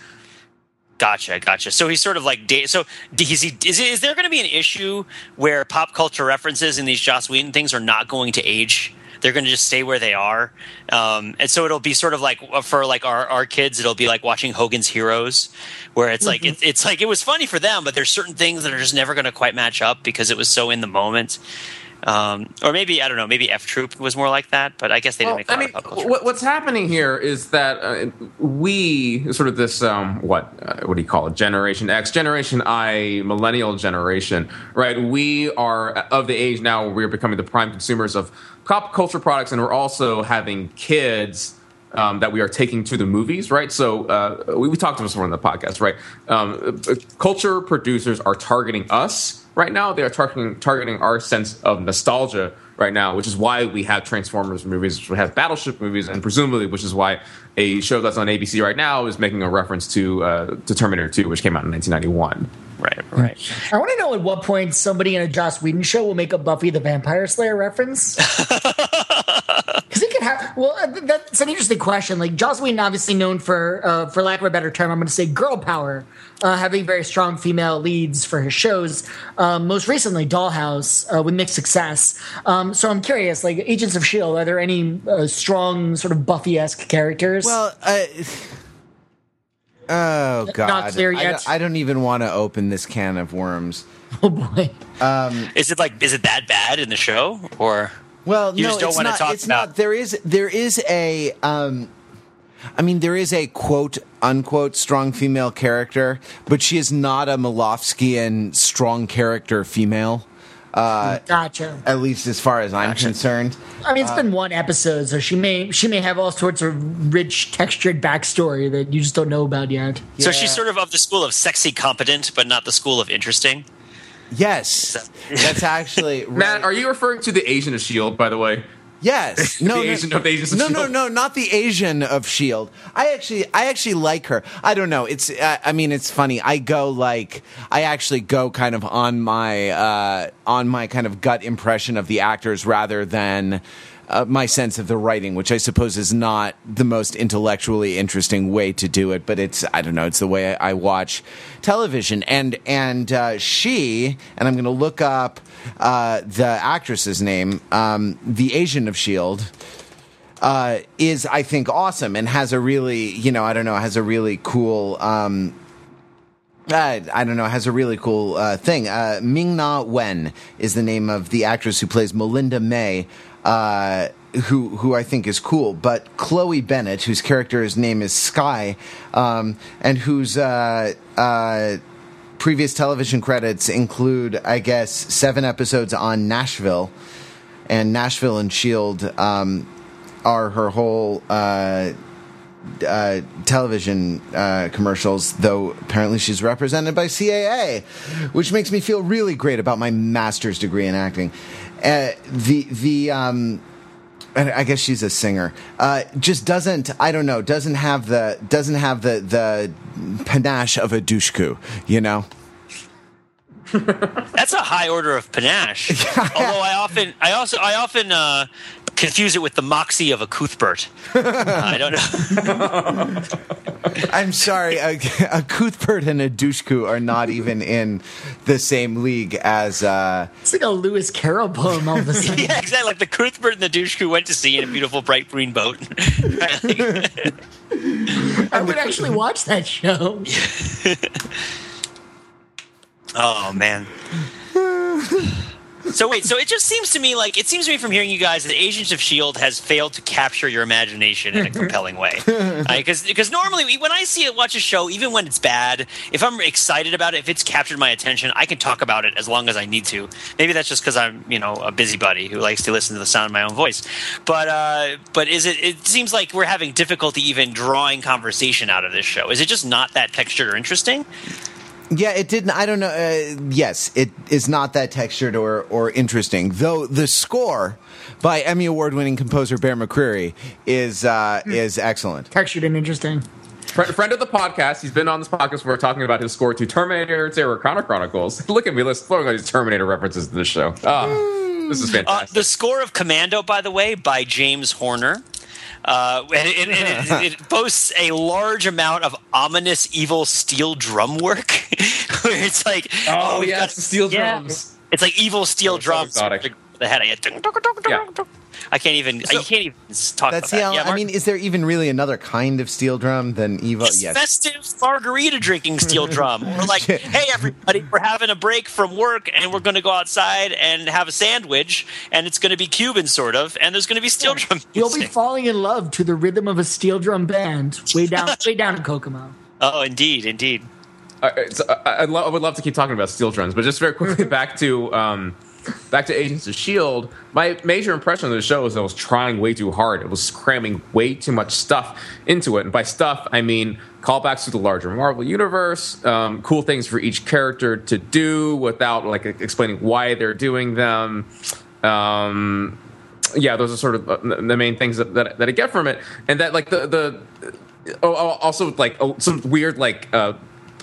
S2: Gotcha, gotcha. So he's sort of like so. Is he? Is, is there going to be an issue where pop culture references in these Joss Whedon things are not going to age? they're going to just stay where they are. Um, and so it'll be sort of like uh, for like our, our kids, it'll be like watching Hogan's Heroes, where it's mm-hmm. like it, it's like it was funny for them, but there's certain things that are just never going to quite match up because it was so in the moment. Um, or maybe I don't know. Maybe F Troop was more like that, but I guess they didn't make. I mean,
S3: what, what's happening here is that uh, we sort of this um, what uh, what do you call it? Generation X, Generation I, Millennial generation, right? We are of the age now where we're becoming the prime consumers of pop culture products, and we're also having kids. Um, that we are taking to the movies, right? So uh, we, we, talked about this before on the podcast, right? Um, culture producers are targeting us right now. They are targeting targeting our sense of nostalgia right now, which is why we have Transformers movies, we have Battleship movies, and presumably, which is why a show that's on ABC right now is making a reference to uh, to Terminator 2, which came out in 1991.
S2: Right, right.
S4: I want to know at what point somebody in a Joss Whedon show will make a Buffy the Vampire Slayer reference. Because it could have. Well, uh, that's an interesting question. Like Joss Whedon, obviously known for, uh, for lack of a better term, I'm going to say girl power, uh, having very strong female leads for his shows. Um, most recently, Dollhouse uh, with mixed success. Um, so I'm curious, like Agents of Shield, are there any uh, strong sort of Buffy esque characters?
S1: Well. Oh God!
S4: Not clear yet.
S1: I, I don't even want to open this can of worms.
S4: Oh boy!
S2: Um, is it like is it that bad in the show or?
S1: Well,
S2: you
S1: no,
S2: just don't
S1: it's
S2: want
S1: not,
S2: to talk
S1: it's
S2: about.
S1: Not, there is there is a. Um, I mean, there is a quote unquote strong female character, but she is not a Malofsky strong character female.
S4: Uh, gotcha.
S1: At least as far as I'm gotcha. concerned.
S4: I mean, it's uh, been one episode, so she may she may have all sorts of rich, textured backstory that you just don't know about yet.
S2: Yeah. So she's sort of of the school of sexy competent, but not the school of interesting.
S1: Yes, that's actually right.
S3: Matt. Are you referring to the Asian of Shield, by the way?
S1: Yes,
S3: no, the Asian of Asians.
S1: no, no, no, not the Asian of Shield. I actually, I actually like her. I don't know. It's, uh, I mean, it's funny. I go like, I actually go kind of on my, uh, on my kind of gut impression of the actors rather than uh, my sense of the writing, which I suppose is not the most intellectually interesting way to do it, but it's I don't know, it's the way I, I watch television. And and uh, she and I'm going to look up uh, the actress's name, um, the Asian of Shield. Uh, is I think awesome and has a really you know I don't know has a really cool um, uh, I don't know, has a really cool uh, thing. Uh, Ming Na Wen is the name of the actress who plays Melinda May. Uh, who who I think is cool, but Chloe Bennet, whose character's name is Skye, um, and whose uh, uh, previous television credits include, I guess, seven episodes on Nashville, and Nashville and Shield um, are her whole uh, uh, television uh, commercials, though apparently she's represented by CAA, which makes me feel really great about my master's degree in acting. Uh, the the um, I guess she's a singer. Uh, just doesn't I don't know doesn't have the doesn't have the the panache of a Dushku, you know.
S2: That's a high order of panache. Although I often, I also, I often uh, confuse it with the moxie of a Cuthbert. Uh, I don't know.
S1: I'm sorry, a, a Cuthbert and a Dushku are not even in the same league as. Uh,
S4: It's like a Lewis Carroll poem all of a sudden.
S2: yeah, exactly. Like the Cuthbert and the Dushku went to sea in a beautiful bright green boat.
S4: I would actually watch that show.
S2: Oh man. So wait, so it just seems to me like it seems to me from hearing you guys that Agents of Shield has failed to capture your imagination in a compelling way. Because because normally when I see it, watch a show, even when it's bad, if I'm excited about it, if it's captured my attention, I can talk about it as long as I need to. Maybe that's just because I'm you know a busybody who likes to listen to the sound of my own voice. But uh, but is it? It seems like we're having difficulty even drawing conversation out of this show. Is it just not that textured or interesting?
S1: Yeah, it didn't. I don't know. Uh, yes, it is not that textured or or interesting. Though the score by Emmy award winning composer Bear McCreary is uh, is excellent.
S4: Textured and interesting.
S3: Friend, friend of the podcast, he's been on this podcast. Where we're talking about his score to Terminator: Terror Chrono Chronicles. Look at me, let's throwing all these Terminator references to this show. Ah, this is
S2: Uh,
S3: fantastic.
S2: the score of Commando, by the way, by James Horner. Uh, and it, and it, it boasts a large amount of ominous, evil steel drum work, where it's like,
S3: oh,
S2: we've
S3: yes,
S2: got-
S3: the steel
S2: yeah.
S3: drums.
S2: It's like evil steel
S3: Oh, so
S2: drums.
S3: exotic.
S2: The head. I,
S3: Yeah.
S2: I can't even. you can't even talk
S1: That's
S2: about
S1: yeah.
S2: that. Yeah,
S1: I mean, is there even really another kind of steel drum than Evo?
S2: It's
S1: Yes.
S2: festive margarita drinking steel drum. We're like, hey, everybody, we're having a break from work and we're going to go outside and have a sandwich, and it's going to be Cuban, sort of, and there's going to be steel drum
S4: You'll be falling in love to the rhythm of a steel drum band way down, way down in Kokomo.
S2: oh, indeed, indeed.
S3: Uh, it's- I, I'd lo- I would love to keep talking about steel drums, but just very quickly back to um, back to Agents of Shield. My major impression of the show is that it was trying way too hard. It was cramming way too much stuff into it, and by stuff I mean callbacks to the larger Marvel universe, um, cool things for each character to do without like explaining why they're doing them. Um, yeah, those are sort of uh, the main things that, that, that I get from it, and that like the the oh, oh, also like oh, some weird like uh,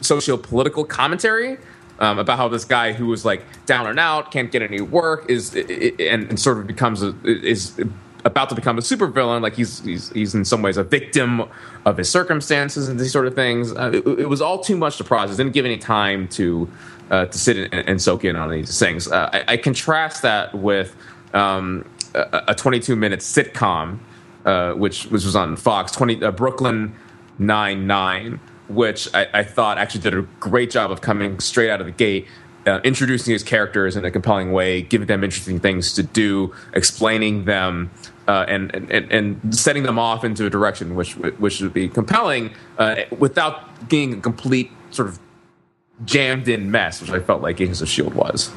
S3: socio-political commentary um, about how this guy who was like down and out can't get any work is and, and sort of becomes a, is about to become a supervillain like he's, he's he's in some ways a victim of his circumstances and these sort of things. Uh, it, it was all too much to process. Didn't give any time to uh, to sit and, and soak in on these things. Uh, I, I contrast that with um, a, a 22 minute sitcom uh, which which was on Fox, twenty uh, Brooklyn Nine Nine, which I, I thought actually did a great job of coming straight out of the gate, uh, introducing his characters in a compelling way, giving them interesting things to do, explaining them. Uh, and, and and setting them off into a direction which which would be compelling uh, without being a complete sort of jammed in mess, which I felt like Agents of Shield was.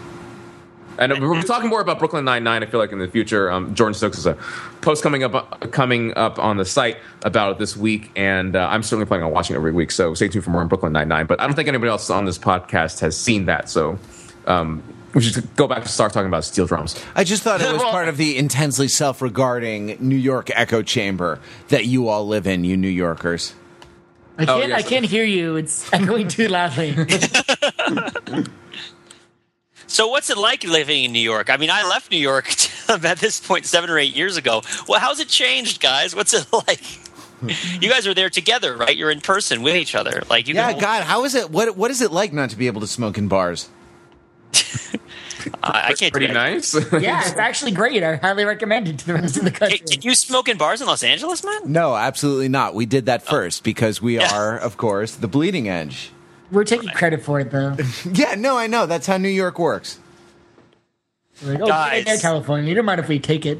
S3: And we're talking more about Brooklyn Nine Nine. I feel like in the future, um, Jordan Stokes is a post coming up coming up on the site about it this week, and uh, I'm certainly planning on watching it every week. So stay tuned for more on Brooklyn Nine Nine. But I don't think anybody else on this podcast has seen that. So um, we should go back to start talking about steel drums.
S1: I just thought it was part of the intensely self regarding New York echo chamber that you all live in, you New Yorkers.
S4: I
S3: Oh,
S4: can't,
S3: yes.
S4: I can't hear you. It's echoing too loudly.
S2: So, what's it like living in New York? I mean, I left New York at this point seven or eight years ago. Well, how's it changed, guys? What's it like? you guys are there together, right? You're in person with each other. Like, you
S1: Yeah,
S2: can,
S1: God, how is it? What What is it like not to be able to smoke in bars?
S2: I, I can't
S3: Pretty
S2: do
S3: nice.
S4: yeah, it's actually great. I highly recommend it to the rest of the country.
S2: can you smoke in bars in Los Angeles, man?
S1: No, absolutely not. We did that
S2: Oh.
S1: first because we are, of course, the bleeding edge.
S4: We're taking credit for it though.
S1: Yeah, no, I know. That's how New York works.
S4: Like, oh,
S2: Guys.
S4: get in there, California. You don't mind if we take it.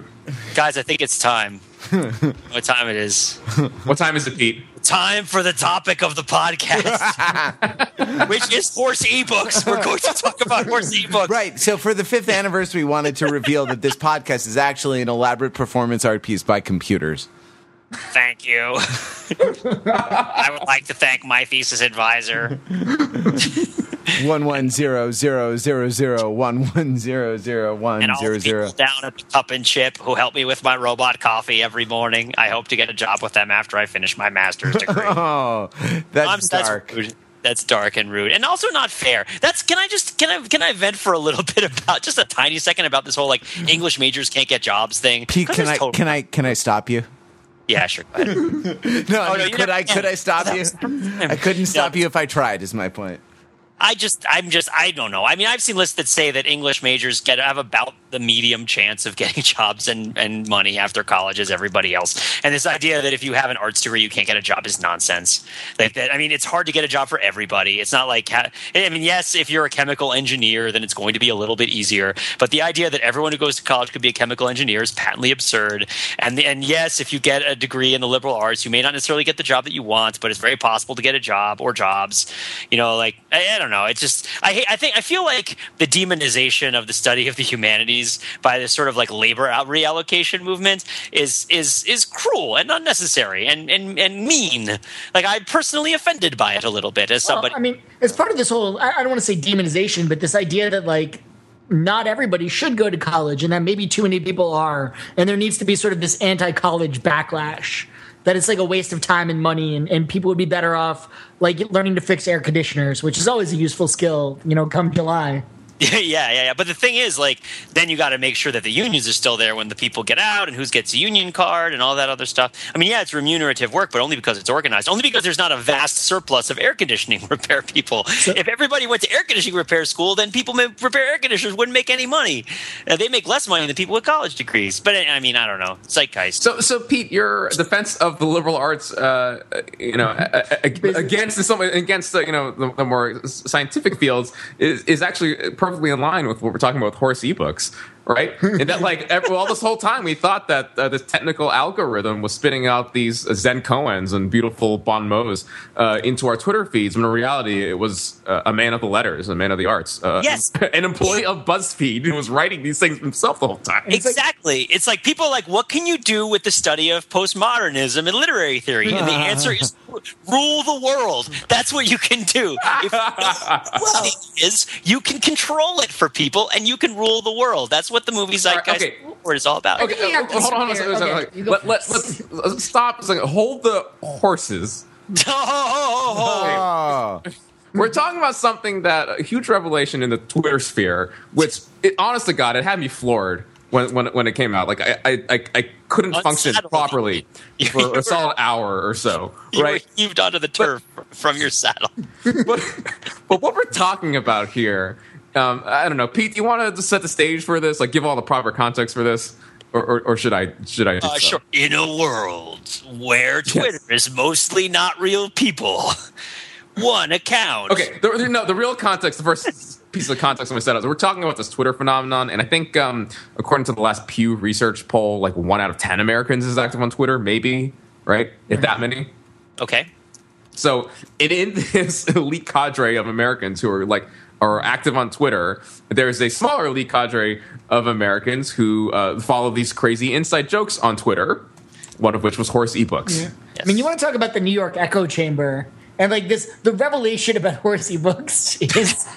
S2: Guys, I think it's time. what time it is?
S3: What time is it, Pete?
S2: Time for the topic of the podcast, which is horse ebooks. We're going to talk about horse ebooks.
S1: Right. So for the fifth anniversary, we wanted to reveal that this podcast is actually an elaborate performance art piece by computers.
S2: Thank you. I would like to thank my thesis advisor.
S1: One one zero zero zero zero one one zero zero one
S2: and all
S1: zero zero.
S2: down at the Cup and Chip who help me with my robot coffee every morning. I hope to get a job with them after I finish my master's degree.
S1: Oh, that's dark.
S2: rude. That's dark and rude, and also not fair. That's can I just can I can I vent for a little bit about just a tiny second about this whole like English majors can't get jobs thing?
S1: Pete, can I
S2: total-
S1: can I can I stop you?
S2: Yeah, sure. Ahead.
S1: No, I
S2: Oh,
S1: mean,
S2: no,
S1: could I could I stop you? I couldn't stop you if I tried. Is my point.
S2: I just, I'm just, I don't know. I mean, I've seen lists that say that English majors get have about the medium chance of getting jobs and, and money after college as everybody else. And this idea that if you have an arts degree, you can't get a job is nonsense. Like that, I mean, it's hard to get a job for everybody. It's not like, I mean, yes, if you're a chemical engineer, then it's going to be a little bit easier. But the idea that everyone who goes to college could be a chemical engineer is patently absurd. And the, and yes, if you get a degree in the liberal arts, you may not necessarily get the job that you want, but it's very possible to get a job or jobs. You know, like I, I don't know. It's just I hate. I think I feel like the demonization of the study of the humanities by this sort of like labor out reallocation movement is is is cruel and unnecessary and and and mean. Like I'm personally offended by it a little bit as
S4: Well,
S2: somebody.
S4: I mean, as part of this whole, I, I don't want to say demonization, but this idea that like not everybody should go to college, and that maybe too many people are, and there needs to be sort of this anti-college backlash. That it's like a waste of time and money, and, and people would be better off like learning to fix air conditioners, which is always a useful skill, you know, come July.
S2: yeah, yeah, yeah. But the thing is, like, then you got to make sure that the unions are still there when the people get out, and who gets a union card, and all that other stuff. I mean, yeah, it's remunerative work, but only because it's organized. Only because there's not a vast surplus of air conditioning repair people. if everybody went to air conditioning repair school, then people may repair air conditioners wouldn't make any money. Uh, they make less money than people with college degrees. But I mean, I don't know, zeitgeist.
S3: So, so Pete, your defense of the liberal arts, uh, you know, against some against the you know the, the more scientific fields is is actually perfectly in line with what we're talking about with horse ebooks, right? and that like every, all this whole time we thought that uh, this technical algorithm was spitting out these Zen koans and beautiful Bon Mots uh, into our Twitter feeds, when in reality it was uh, a man of the letters, a man of the arts, uh,
S2: Yes.
S3: an employee of BuzzFeed who was writing these things himself the whole time.
S2: Exactly. It's like people are like, what can you do with the study of postmodernism and literary theory? And the answer is rule the world. That's what you can do. If you know what you can control it for people and you can rule the world. That's what the movie Zeitgeist
S3: okay.
S2: Word is all about.
S3: Okay,
S4: Yeah,
S3: uh, hold on, hold on. a second,
S4: okay,
S3: hold on.
S4: you go
S3: Let, let, let's, let's stop. a second. Hold the horses.
S1: Oh,
S3: We're talking about something that a huge revelation in the Twitter sphere, which, it, honest to God, it had me floored when when, when it came out. Like I I, I, I couldn't function properly
S2: You
S3: for
S2: were-
S3: a solid hour or so.
S2: You
S3: Right.
S2: were heaved onto the turf from your saddle.
S3: but, but what we're talking about here, um, I don't know, Pete. Do you want to set the stage for this? Like, give all the proper context for this, or, or, or should I? Should I?
S2: Uh,
S3: so?
S2: sure. In a world where Twitter is mostly not real people, one account.
S3: Okay, the, no, the real context, the first piece of context I'm going to set up. we're talking about this Twitter phenomenon, and I think, um, according to the last Pew Research poll, like one out of 10 Americans is active on Twitter, maybe, right? If that many.
S2: Okay.
S3: So, and in this elite cadre of Americans who are like, are active on Twitter, there's a smaller elite cadre of Americans who uh, follow these crazy inside jokes on Twitter, one of which was horse ebooks.
S4: I mean, you want to talk about the New York echo chamber and like this, the revelation about horsey books is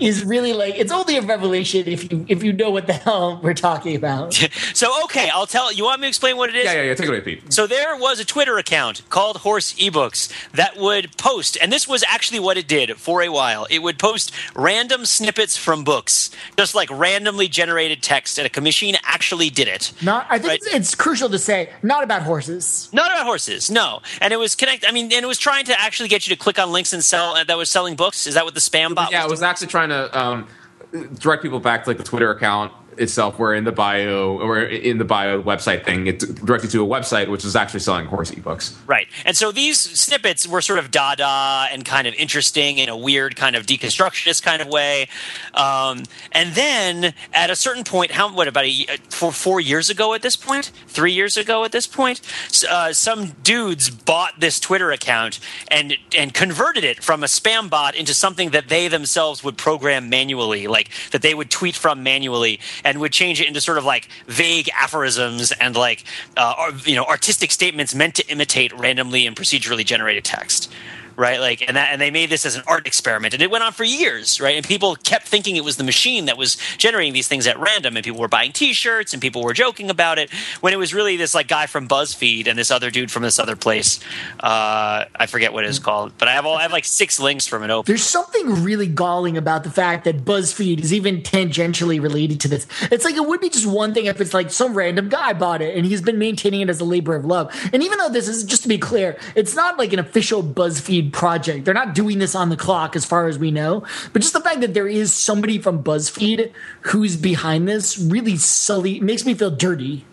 S4: is really like it's only a revelation if you if you know what the hell we're talking about.
S2: So okay, I'll tell you want me to explain what it is?
S3: Yeah, yeah, yeah. Take it away, Pete.
S2: So there was a Twitter account called Horse Ebooks that would post, and this was actually what it did for a while. It would post random snippets from books, just like randomly generated text, and a machine actually did it.
S4: Not, I think
S2: Right.
S4: it's, it's crucial to say, not about horses.
S2: Not about horses, no. And it was connect. I mean, and it was trying to actually get you to click on links and sell. Uh, that was selling books. Is that what the spam bot?
S3: Yeah, it
S2: was
S3: was actually trying to um, direct people back to like the Twitter account itself, where in the bio or in the bio website thing, it directed to a website which is actually selling horse ebooks.
S2: Right. And so these snippets were sort of dada and kind of interesting in a weird kind of deconstructionist kind of way. Um, and then at a certain point, how what about a four, four years ago at this point, three years ago at this point, uh, some dudes bought this Twitter account and and converted it from a spam bot into something that they themselves would program manually, like that they would tweet from manually, and would change it into sort of like vague aphorisms and like uh, you know artistic statements meant to imitate randomly and procedurally generated text right? Like, and that, and they made this as an art experiment, and it went on for years, right? And people kept thinking it was the machine that was generating these things at random, and people were buying T-shirts, and people were joking about it, when it was really this like guy from BuzzFeed and this other dude from this other place. Uh, I forget what it's called, but I have all I have like six links from it open.
S4: There's something really galling about the fact that BuzzFeed is even tangentially related to this. It's like it would be just one thing if it's like some random guy bought it and he's been maintaining it as a labor of love. And even though this is just to be clear, it's not like an official BuzzFeed project. They're not doing this on the clock as far as we know. But just the fact that there is somebody from BuzzFeed who's behind this really sully makes me feel dirty.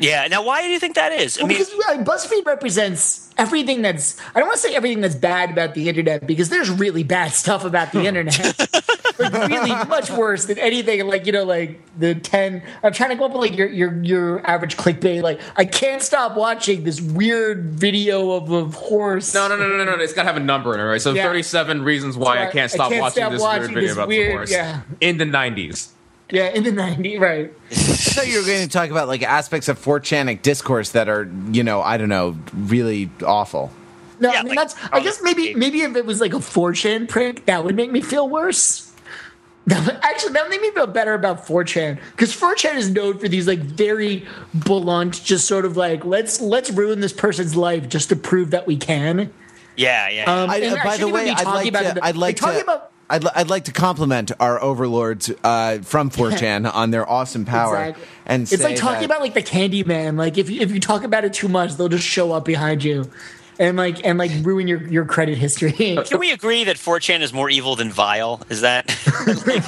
S2: Yeah. Now, why do you think that is?
S4: I mean, because uh, BuzzFeed represents everything that's. I don't want to say everything that's bad about the internet because there's really bad stuff about the internet. like really much worse than anything. Like you know, like the ten. I'm trying to go up with like your your your average clickbait. Like I can't stop watching this weird video of a horse.
S3: No, no, no, no, no. no. It's got to have a number in it, right? So
S4: Yeah.
S3: 37 reasons why
S4: So
S3: I
S4: I-
S3: can't
S4: I
S3: stop
S4: can't
S3: watching
S4: stop
S3: this
S4: watching
S3: weird video
S4: this
S3: about
S4: weird-
S3: the horse.
S4: yeah.
S3: In the 90s.
S4: Yeah, in the '90s, right?
S1: I thought you were going to talk about like aspects of 4chanic discourse that are, you know, I don't know, really awful.
S4: No,
S2: Yeah,
S4: I mean
S2: like-
S4: that's. I guess oh, maybe maybe if it was like a 4chan prank, that would make me feel worse. That Actually, that would make me feel better about 4chan because 4chan is known for these like very blunt, just sort of like let's let's ruin this person's life just to prove that we can.
S2: yeah, yeah.
S4: Um,
S1: I,
S4: and
S1: uh, by the way, I'd like
S4: about
S1: to.
S4: the-
S1: I'd like
S4: talking
S1: to.
S4: about
S1: I'd, li- I'd like to compliment our overlords uh, from 4chan on their awesome power,
S4: Exactly.
S1: and
S4: it's like talking
S1: that-
S4: about like the candy man like if you, if you talk about it too much they'll just show up behind you and like and like ruin your your credit history
S2: Can we agree that 4chan is more evil than vile? Is that like,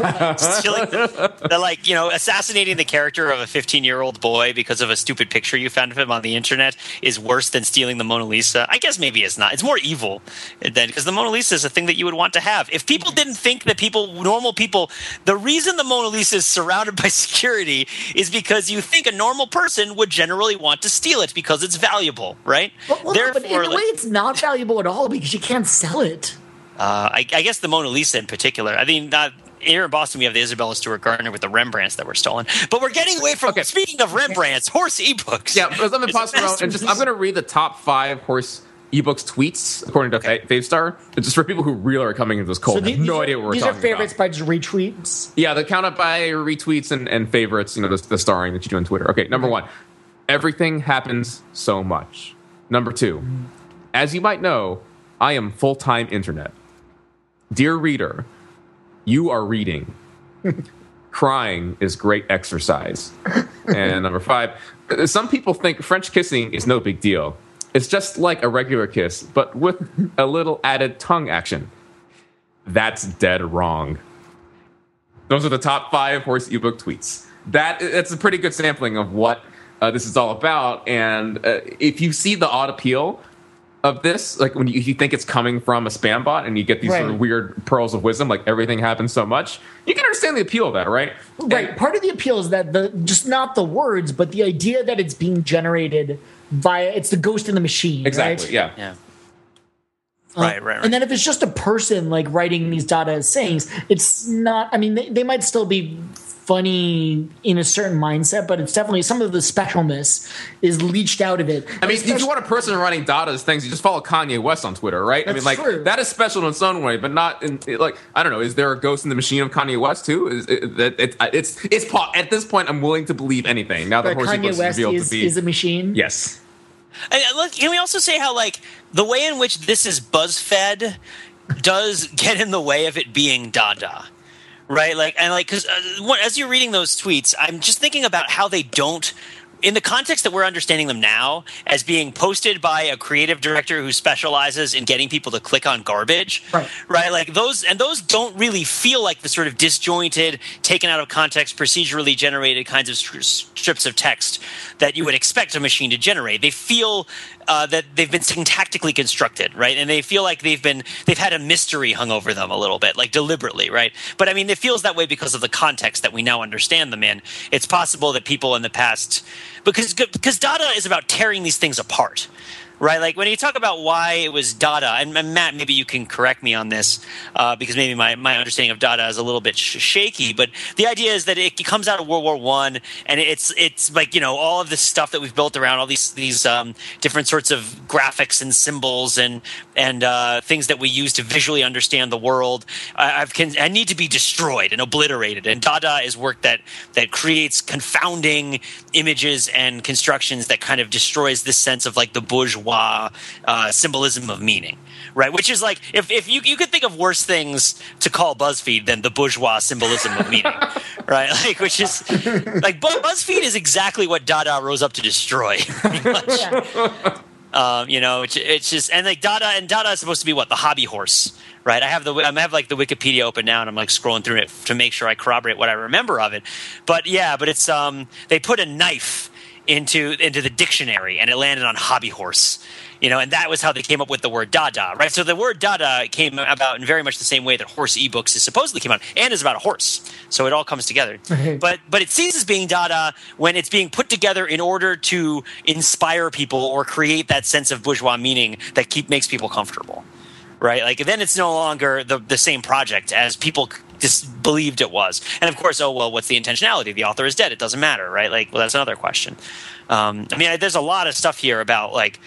S2: the, the, like you know assassinating the character of a 15 year old boy because of a stupid picture you found of him on the internet is worse than stealing the Mona Lisa? I guess maybe it's not. It's more evil than because the Mona Lisa is a thing that you would want to have. If people mm-hmm. didn't think that people, normal people, the reason the Mona Lisa is surrounded by security is because you think a normal person would generally want to steal it because it's valuable, right?
S4: Well, in
S2: Therefore,
S4: a way it's not valuable at all because you can't sell it
S2: Uh, I, I guess the Mona Lisa in particular. I mean, uh, here in Boston, we have the Isabella Stewart Gardner with the Rembrandts that were stolen. But we're getting away from.
S3: Okay.
S2: Speaking of Rembrandts, horse ebooks.
S3: Yeah, but let me
S2: It's
S3: pause for a moment and I'm going to read the top five horse ebooks tweets according to okay. Favstar. It's just for people who really are coming into this cold.
S4: so
S3: and
S4: the-
S3: have no
S4: these
S3: idea what we're talking about.
S4: these are favorites
S3: about.
S4: by just retweets
S3: Yeah, the count up by retweets and, and favorites. You know, the, the starring that you do on Twitter. Okay, number one, everything happens so much. Number two, as you might know, I am full time internet. Dear reader, you are reading. Crying is great exercise. and number five, some people think French kissing is no big deal. It's just like a regular kiss, but with a little added tongue action. That's dead wrong. Those are the top five horse ebook tweets. That it's a pretty good sampling of what uh, this is all about. And uh, if you see the odd appeal of this, like when you, you think it's coming from a spam bot and you get these sort of weird pearls of wisdom, like everything happens so much, you can understand the appeal of that, right?
S4: right
S3: And-
S4: part of the appeal is that the just not the words but the idea that it's being generated via it's the ghost in the machine
S3: exactly.
S4: right?
S3: Yeah.
S2: Yeah.
S4: Uh,
S2: Right, right, right.
S4: And then if it's just a person like writing these Dada sayings, it's not. I mean, they, they might still be funny in a certain mindset, but it's definitely some of the specialness is leached out of it.
S3: I mean, if you want a person writing Dada's things, you just follow Kanye West on Twitter, right? I mean, like
S4: true.
S3: that is special in its own way, but not in like I don't know. Is there a ghost in the machine of Kanye West too? Is it, it, it, it's it's po- at this point I'm willing to believe anything now that
S4: that
S3: Horsey
S4: Kanye
S3: Books is
S4: West
S3: revealed
S4: is,
S3: to be.
S4: is a machine.
S3: yes,
S2: And look, can we also say how like the way in which this is buzz fed does get in the way of it being Dada, right? Like and like because uh, as you're reading those tweets, I'm just thinking about how they don't in the context that we're understanding them now as being posted by a creative director who specializes in getting people to click on garbage
S4: Right.
S2: right like those and those don't really feel like the sort of disjointed taken out of context procedurally generated kinds of strips of text that you would expect a machine to generate they feel uh, that they've been syntactically constructed right? And they feel like they've been they've had a mystery hung over them a little bit like deliberately right? But i mean it feels that way because of the context that we now understand them in. It's possible that people in the past because because Dada is about tearing these things apart right like when you talk about why it was Dada, and, matt maybe you can correct me on this uh, because maybe my, my understanding of Dada is a little bit sh- shaky but the idea is that it comes out of world war one and it's it's like you know all of this stuff that we've built around all these these um, different sorts of graphics and symbols and and uh, things that we use to visually understand the world I, can, I need to be destroyed and obliterated and dada is work that that creates confounding images and constructions that kind of destroys this sense of like the bourgeois uh, symbolism of meaning right? Which is like if, if you, you could think of worse things to call buzzfeed than the bourgeois symbolism of meaning right? Like which is like Bu- buzzfeed is exactly what dada rose up to destroy pretty much. Um, you know, it's, it's just and like Dada and Dada is supposed to be what? The hobby horse, right? I have the I have like the Wikipedia open now, and I'm like scrolling through it to make sure I corroborate what I remember of it. But yeah, but it's um they put a knife into into the dictionary, and it landed on hobby horse. You know, and that was how they came up with the word Dada, right? So the word Dada came about in very much the same way that horse ebooks is supposedly came out, and is about a horse. So it all comes together. But but it ceases being Dada when it's being put together in order to inspire people or create that sense of bourgeois meaning that keep makes people comfortable, right? Like then it's no longer the the same project as people just believed it was. And of course, oh well, what's the intentionality? The author is dead. It doesn't matter, right? Like, well, that's another question. Um, I mean, there's a lot of stuff here about like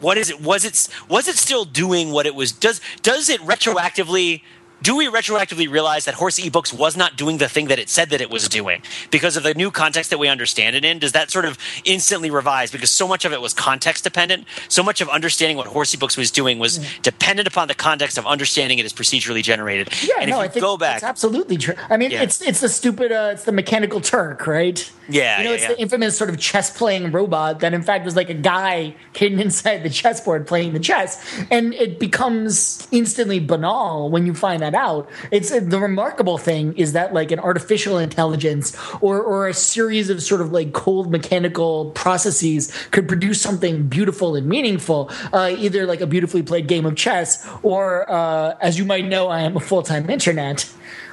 S2: what is it was it was it still doing what it was does does it retroactively do we retroactively realize that horse ebooks was not doing the thing that it said that it was doing because of the new context that we understand it in does that sort of instantly revise because so much of it was context dependent so much of understanding what horse ebooks was doing was dependent upon the context of understanding it as procedurally generated
S4: Yeah,
S2: and
S4: no,
S2: if
S4: I
S2: you
S4: think
S2: go back
S4: it's absolutely true. I mean,
S2: Yeah.
S4: it's it's the stupid, uh, it's the mechanical Turk, right?
S2: Yeah,
S4: you know,
S2: yeah,
S4: it's
S2: yeah.
S4: the infamous sort of chess playing robot that, in fact, was like a guy hidden inside the chessboard playing the chess, and it becomes instantly banal when you find that out. It's the remarkable thing is that like an artificial intelligence or or a series of sort of like cold mechanical processes could produce something beautiful and meaningful, uh, either like a beautifully played game of chess or, uh, as you might know, I am a full time internet.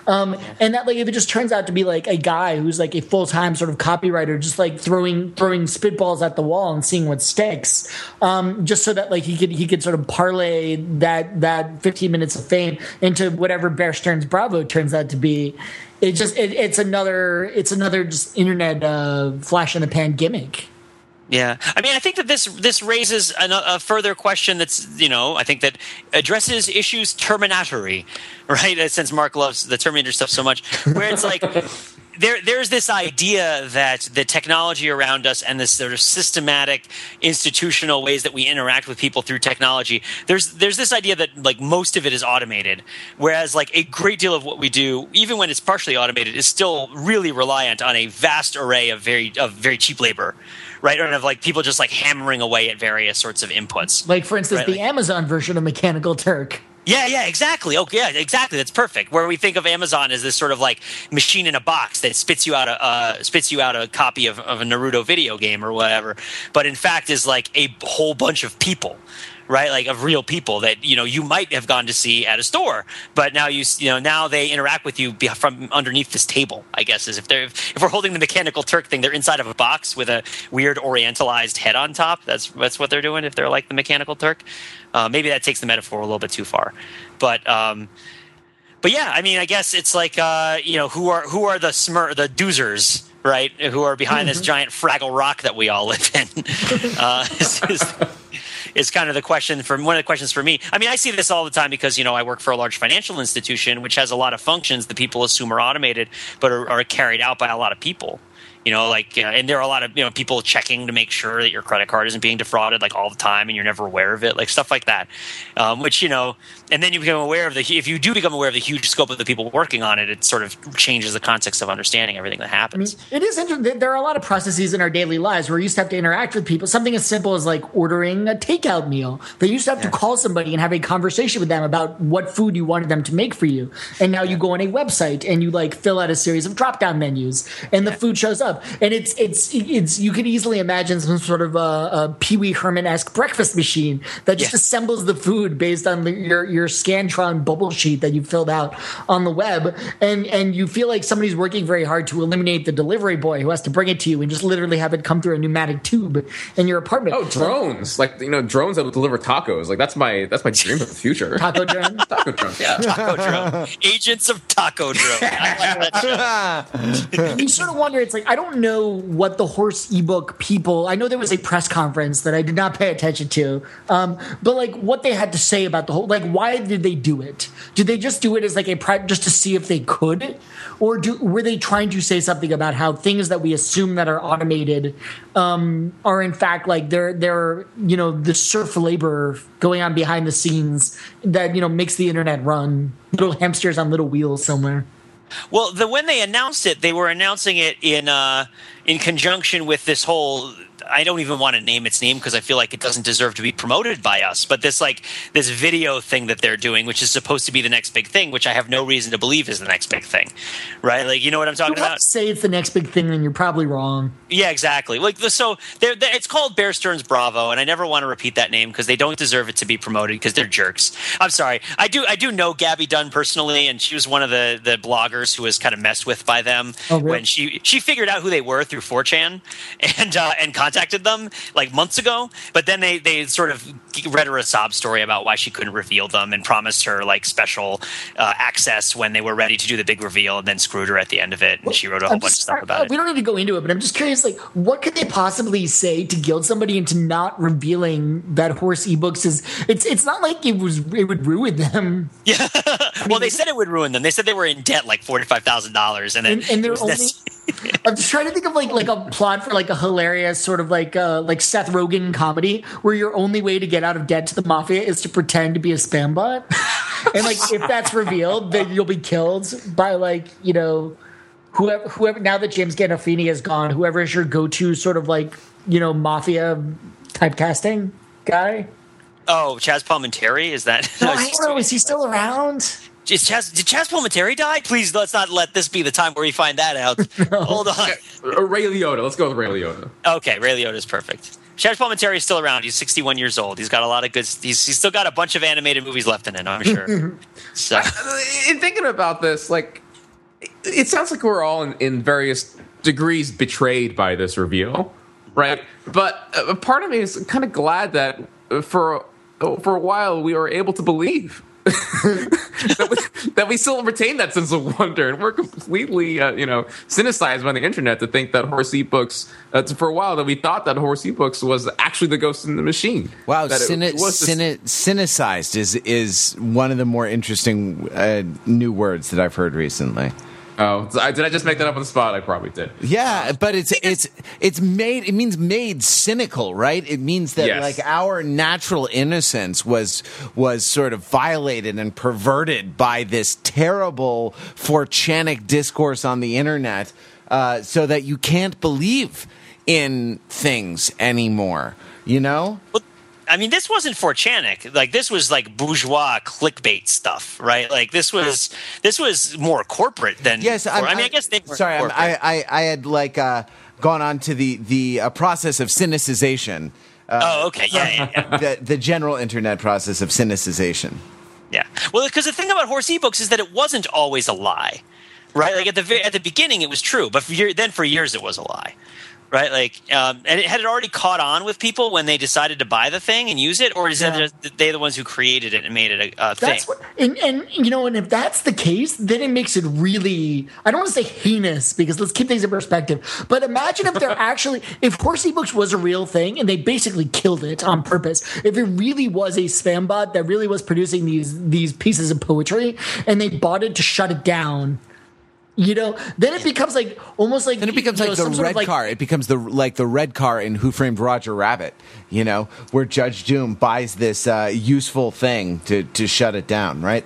S4: Um, and that like if it just turns out to be like a guy who's like a full time sort of copywriter, just like throwing throwing spitballs at the wall and seeing what sticks, um, just so that like he could he could sort of parlay that that fifteen minutes of fame into whatever Bear Stearns Bravo turns out to be. It just it, it's another it's another just internet uh, flash in the pan gimmick.
S2: Yeah, I mean, I think that this this raises a, a further question. That's you know, I think that addresses issues terminatory, right? Since Mark loves the Terminator stuff so much, where it's like there there's this idea that the technology around us and this sort of systematic institutional ways that we interact with people through technology. There's there's this idea that like most of it is automated, whereas like a great deal of what we do, even when it's partially automated, is still really reliant on a vast array of very of very cheap labor right? Or of like people just like hammering away at various sorts of inputs.
S4: Like for instance,
S2: Right,
S4: the
S2: like-
S4: Amazon version of Mechanical Turk.
S2: Yeah, yeah, exactly. Oh, yeah, exactly. That's perfect. Where we think of Amazon as this sort of like machine in a box that spits you out a uh, spits you out a copy of, of a Naruto video game or whatever, but in fact is like a whole bunch of people. Right, like of real people that you know you might have gone to see at a store, but now you you know now they interact with you from underneath this table. I guess is if they're if we're holding the mechanical Turk thing, they're inside of a box with a weird orientalized head on top. That's that's what they're doing. If they're like the mechanical Turk, uh, maybe that takes the metaphor a little bit too far, but um, but yeah, I mean, I guess it's like uh, you know who are who are the smur the doozers, right? Who are behind this giant Fraggle Rock that we all live in? uh, is, is, is kind of the question for one of the questions for me. I mean, I see this all the time because you know I work for a large financial institution which has a lot of functions that people assume are automated, but are, are carried out by a lot of people. You know, like, uh, and there are a lot of you know people checking to make sure that your credit card isn't being defrauded like all the time, and you're never aware of it, like stuff like that. Um, which you know, and then you become aware of the if you do become aware of the huge scope of the people working on it, it sort of changes the context of understanding everything that happens.
S4: It is interesting. There are a lot of processes in our daily lives where you used to have to interact with people. Something as simple as like ordering a takeout meal. They used to have to call somebody and have a conversation with them about what food you wanted them to make for you. And now you go on a website and you like fill out a series of drop down menus, and the food shows up. And it's it's it's you could easily imagine some sort of a, a Pee Wee Herman esque breakfast machine that just
S2: Yeah.
S4: assembles the food based on the, your your Scantron bubble sheet that you filled out on the web, and and you feel like somebody's working very hard to eliminate the delivery boy who has to bring it to you and just literally have it come through a pneumatic tube in your apartment.
S3: Oh, drones! Like you know, drones that will deliver tacos. Like that's my that's my dream of the future.
S4: Taco drone.
S3: Taco drones. Yeah.
S2: Taco Drone, agents of Taco Drone. Like
S4: you sort of wonder. It's like I don't know what the horse ebook people. I know there was a press conference that I did not pay attention to, um, but like what they had to say about the whole. Like, why did they do it? Did they just do it as like a just to see if they could, or do were they trying to say something about how things that we assume that are automated um, are in fact like they're they're you know the serf labor going on behind the scenes that you know makes the internet run little hamsters on little wheels somewhere.
S2: Well, the when they announced it, they were announcing it in uh, in conjunction with this whole. I don't even want to name its name because I feel like it doesn't deserve to be promoted by us. But this like this video thing that they're doing, which is supposed to be the next big thing, which I have no reason to believe is the next big thing, right? Like you know what I'm talking about?
S4: say it's the next big thing, then you're probably wrong.
S2: Yeah, exactly. Like the, so, they're, they're- it's called Bear Stearns Bravo, and I never want to repeat that name because they don't deserve it to be promoted because they're jerks. I'm sorry. I do I do know Gabby Dunn personally, and she was one of the the bloggers who was kind of messed with by them
S4: Oh, really?
S2: when she she figured out who they were through 4chan and uh, and contacted them like months ago. But then they they sort of read her a sob story about why she couldn't reveal them and promised her like special uh, access when they were ready to do the big reveal, and then screwed her at the end of it. And she wrote a whole
S4: I'm
S2: bunch of stuff about it.
S4: We don't need to go into it, but I'm just curious, like, what could they possibly say to guilt somebody into not revealing that horse ebooks is? It's it's not like it was it would ruin them.
S2: Yeah. well, they said it would ruin them. They said they were in debt like forty five thousand dollars, and then
S4: And, and they're only.
S2: this-
S4: I'm just trying to think of like like a plot for like a hilarious sort of like uh, like Seth Rogen comedy where your only way to get out of debt to the mafia is to pretend to be a spam bot, and like if that's revealed, then you'll be killed by like you know whoever whoever. Now that James Gandolfini is gone, whoever is your go to sort of like you know mafia typecasting guy.
S2: oh, Chaz Palminteri is that?
S4: No, I don't know. Is he still around?
S2: Is Chaz, did Chaz Palminteri die? Please let's not let this be the time where we find that out. Hold on.
S3: Uh, Ray Liotta. Let's go with Ray Liotta.
S2: Okay, Ray Liotta is perfect. Chaz Palminteri is still around. He's 61 years old. He's got a lot of good. He's, he's still got a bunch of animated movies left in him. I'm sure. so
S3: in thinking about this, like, it- it sounds like we're all in, in various degrees betrayed by this reveal, right? But a part of me is kind of glad that uh, for uh, for a while we were able to believe. that, we, that we still retain that sense of wonder, and we're completely, uh, you know, cynicized by the internet to think that horse ebooks. Uh, for a while, that we thought that horse ebooks was actually the ghost in the machine.
S1: Wow, cyni- cyni- cynicized is is one of the more interesting uh, new words that I've heard recently.
S3: Oh, did I just make that up on the spot? I probably did.
S1: Yeah, but it's it's it's made. It means made cynical, right? It means that
S3: Yes.
S1: like our natural innocence was was sort of violated and perverted by this terrible forchanic discourse on the internet, uh, so that you can't believe in things anymore. You know?
S2: Well, I mean, this wasn't Forchanic. Like this was like bourgeois clickbait stuff, right? Like this was this was more corporate than.
S1: Yes,
S2: I mean, I guess they were
S1: sorry. I, I I had like uh, gone on to the the uh, process of cynicization.
S2: oh, okay, yeah, yeah, yeah.
S1: the, the general internet process of cynicization.
S2: Yeah. Well, because the thing about horse ebooks is that it wasn't always a lie, right? Like at the at the beginning, it was true, but for year, then for years it was a lie, right? Like, um, and it had it already caught on with people when they decided to buy the thing and use it, or is
S4: Yeah.
S2: just they the ones who created it and made it a, a thing?
S4: That's what, and, and you know, and if that's the case, then it makes it really. I don't want to say heinous because let's keep things in perspective. But imagine if they're actually, if Horse ebooks was a real thing and they basically killed it on purpose. If it really was a spam bot that really was producing these these pieces of poetry and they bought it to shut it down. You know, then it becomes like almost like
S1: Then it becomes
S4: you
S1: like
S4: know,
S1: the red
S4: like,
S1: car. It becomes the like the red car in Who Framed Roger Rabbit. You know, where Judge Doom buys this uh, useful thing to to shut it down. Right.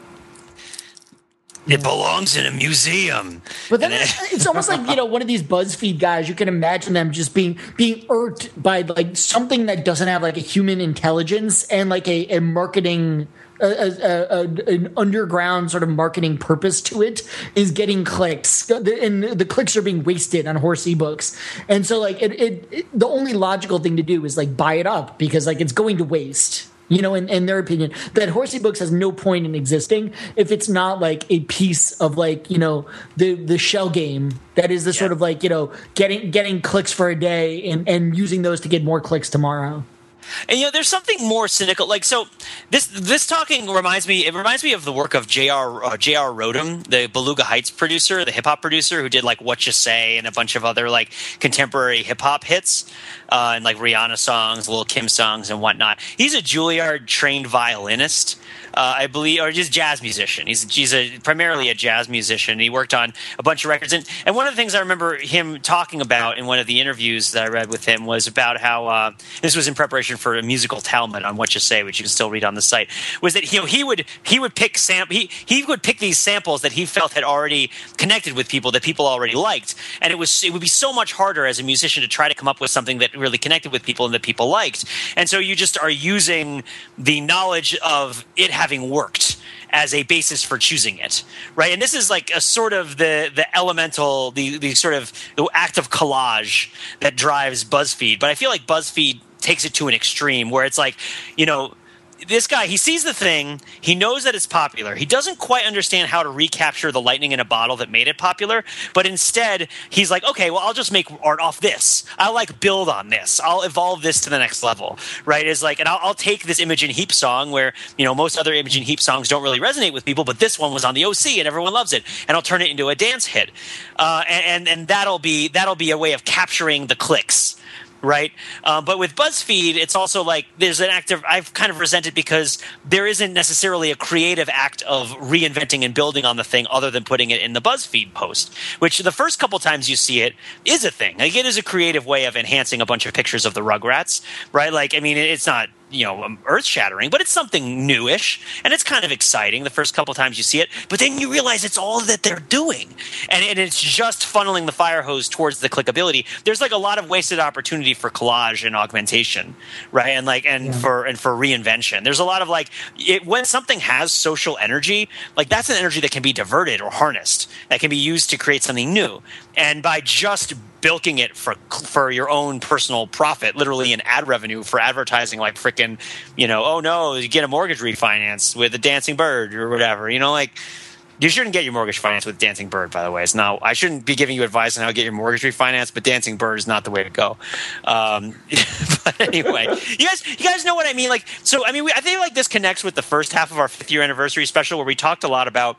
S2: It belongs in a museum.
S4: But then
S2: it-
S4: it's, it's almost like you know one of these BuzzFeed guys. You can imagine them just being being irked by like something that doesn't have like a human intelligence and like a, a marketing. A, a, an underground sort of marketing purpose to it is getting clicks, and the clicks are being wasted on horse ebooks. And so, like, it, it, it the only logical thing to do is like buy it up because like it's going to waste you know, in, in their opinion, that Horse ebooks has no point in existing if it's not like a piece of like you know the the shell game that is the sort of like you know getting getting clicks for a day and and using those to get more clicks tomorrow.
S2: And you know, there's something more cynical. Like so, this this talking reminds me. It reminds me of the work of J.R. Uh, J.R. Rotem, the Beluga Heights producer, the hip hop producer, who did like "What You Say" and a bunch of other like contemporary hip hop hits, uh, and like Rihanna songs, Lil Kim songs, and whatnot. He's a Juilliard trained violinist. Uh, I believe, or just jazz musician. He's he's a primarily a jazz musician. He worked on a bunch of records, and and one of the things I remember him talking about in one of the interviews that I read with him was about how uh, this was in preparation for a musical Talmud on what you say, which you can still read on the site. Was that you know he would he would pick sam he he would pick these samples that he felt had already connected with people that people already liked, and it was it would be so much harder as a musician to try to come up with something that really connected with people and that people liked, and so you just are using the knowledge of it having worked as a basis for choosing it right? And this is like a sort of the the elemental the the sort of the act of collage that drives buzzfeed. But i feel like buzzfeed takes it to an extreme where it's like you know this guy he sees the thing he knows that it's popular. He doesn't quite understand how to recapture the lightning in a bottle that made it popular but instead he's like okay well i'll just make art off this. I'll like build on this. I'll evolve this to the next level right? Is like and I'll, I'll take this Imogen Heap song where you know most other Imogen Heap songs don't really resonate with people but this one was on the oc and everyone loves it and i'll turn it into a dance hit. Uh, and, and and that'll be that'll be a way of capturing the clicks right? Uh, but with BuzzFeed, it's also like there's an act of I've kind of resented because there isn't necessarily a creative act of reinventing and building on the thing other than putting it in the BuzzFeed post, which the first couple times you see it is a thing. Like it is a creative way of enhancing a bunch of pictures of the Rugrats, right? Like I mean, it's not you know um, earth shattering but it's something newish and it's kind of exciting the first couple times you see it but then you realize it's all that they're doing. And, and it's just funneling the fire hose towards the clickability. There's like a lot of wasted opportunity for collage and augmentation right? And like and for and for reinvention. There's a lot of like it, when something has social energy like that's an energy that can be diverted or harnessed that can be used to create something new and by just bilking it for for your own personal profit, literally in ad revenue for advertising, like freaking, you know, oh no, you get a mortgage refinance with a dancing bird or whatever, you know, like. You shouldn't get your mortgage finance with Dancing Bird, by the way. It's not. I shouldn't be giving you advice on how to get your mortgage refinanced, but Dancing Bird is not the way to go. Um, but anyway, you guys, you guys know what I mean. Like, so I mean, we, I think like this connects with the first half of our fifth year anniversary special, where we talked a lot about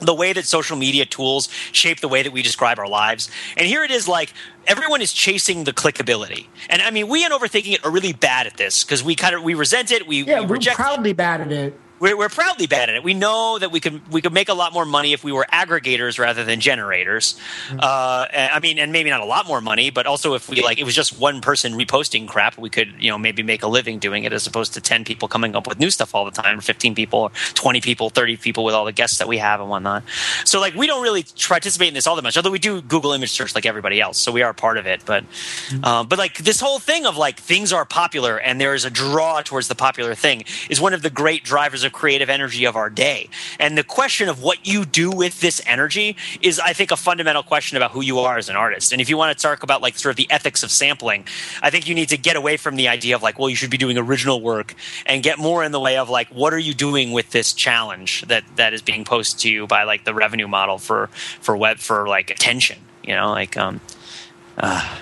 S2: the way that social media tools shape the way that we describe our lives. And here it is like everyone is chasing the clickability. And I mean, we in overthinking it are really bad at this because we kind of we resent it, we,
S4: Yeah,
S2: we
S4: we're
S2: reject it.
S4: bad at it.
S2: We're, we're proudly bad at it. We know that we could we could make a lot more money if we were aggregators rather than generators. Uh, I mean, and maybe not a lot more money, but also if we like it was just one person reposting crap, we could you know maybe make a living doing it as opposed to ten people coming up with new stuff all the time, or fifteen people, or twenty people, thirty people with all the guests that we have and whatnot. So like we don't really participate in this all that much, although we do Google image search like everybody else, so we are part of it. But uh, but like this whole thing of like things are popular and there is a draw towards the popular thing is one of the great drivers of creative energy of our day. And the question of what you do with this energy is, I think, a fundamental question about who you are as an artist. And if you want to talk about like sort of the ethics of sampling, I think you need to get away from the idea of like, well, you should be doing original work and get more in the way of like, what are you doing with this challenge that that is being posed to you by like the revenue model for for web for like attention. You know, like um. Uh,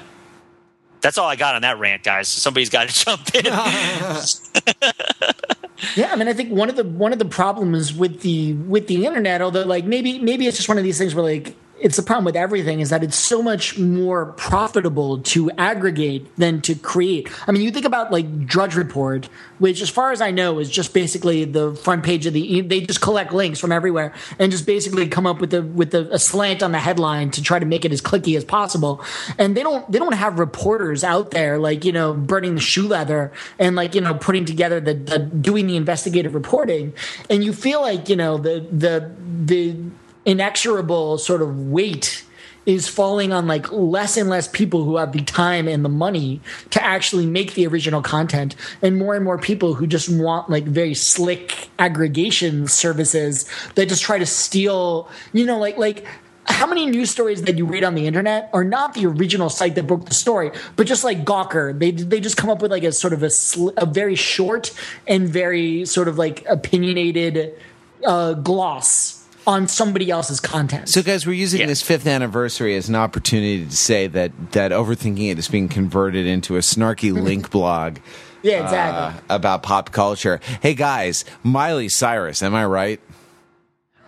S2: that's all I got on that rant, guys. Somebody's got to jump in.
S4: Yeah, I mean, I think one of the one of the problems with the with the internet, although like maybe maybe it's just one of these things where like it's the problem with everything is that it's so much more profitable to aggregate than to create. I mean, you think about like Drudge Report, which, as far as I know, is just basically the front page of the. They just collect links from everywhere and just basically come up with the with the, a slant on the headline to try to make it as clicky as possible. And they don't they don't have reporters out there like you know burning the shoe leather and like you know putting together the, the doing the investigative reporting. And you feel like you know the the the inexorable sort of weight is falling on like less and less people who have the time and the money to actually make the original content and more and more people who just want like very slick aggregation services that just try to steal you know like like how many news stories that you read on the internet are not the original site that broke the story, but just like Gawker, they they just come up with like a sort of a, sl- a very short and very sort of like opinionated uh, gloss on somebody else's content.
S1: So, guys, we're using
S2: Yeah.
S1: this fifth anniversary as an opportunity to say that that overthinking it is being converted into a snarky link blog
S4: yeah, exactly.
S1: uh, about pop culture. Hey, guys, Miley Cyrus, am I right?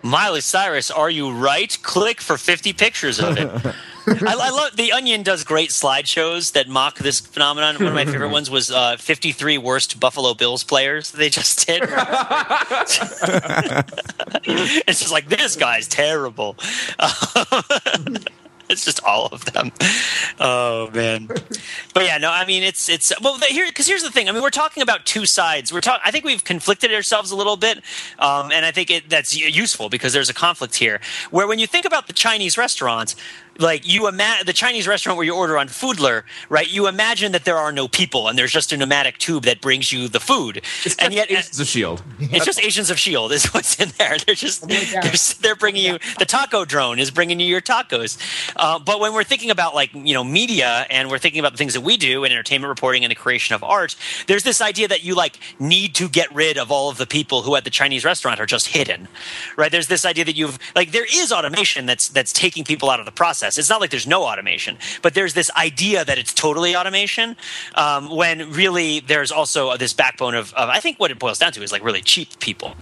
S2: Miley Cyrus, are you right? Click for 50 pictures of it. I, I love the Onion does great slideshows that mock this phenomenon. One of my favorite ones was uh, 53 worst Buffalo Bills players they just did. it's just like this guy's terrible. it's just all of them. Oh man, but yeah, no, I mean it's it's well the- here because here's the thing. I mean we're talking about two sides. We're talking. I think we've conflicted ourselves a little bit, um, and I think it, that's useful because there's a conflict here. Where when you think about the Chinese restaurants. Like you imagine the Chinese restaurant where you order on Foodler, right? You imagine that there are no people and there's just a pneumatic tube that brings you the food, and yet
S3: it's a shield.
S2: it's just Agents of Shield is what's in there. They're just
S4: my
S2: they're, they're bringing you the taco drone is bringing you your tacos. Uh, but when we're thinking about like you know media and we're thinking about the things that we do in entertainment reporting and the creation of art, there's this idea that you like need to get rid of all of the people who at the Chinese restaurant are just hidden, right? There's this idea that you've like there is automation that's that's taking people out of the process. It's not like there's no automation, but there's this idea that it's totally automation um, when really there's also this backbone of, of I think what it boils down to is like really cheap people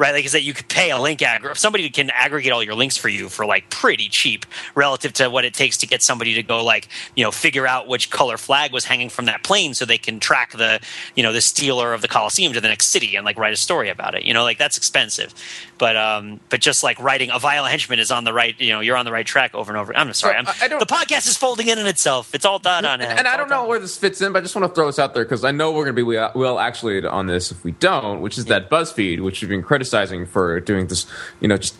S2: right? Like, is that you could pay a link aggr Somebody can aggregate all your links for you for like pretty cheap relative to what it takes to get somebody to go like, you know, figure out which color flag was hanging from that plane so they can track the, you know, the stealer of the Coliseum to the next city and like write a story about it. You know, like that's expensive. But, um, but just like writing a vile henchman is on the right, you know, you're on the right track over and over. I'm sorry. I'm,
S3: I- don't-
S2: the podcast is folding in on itself. It's all done on it.
S3: And I don't know where this fits in, but I just want to throw this out there because I know we're going to be well, actually on this if we don't, which is that BuzzFeed, which you've been criticizing for doing this, you know, just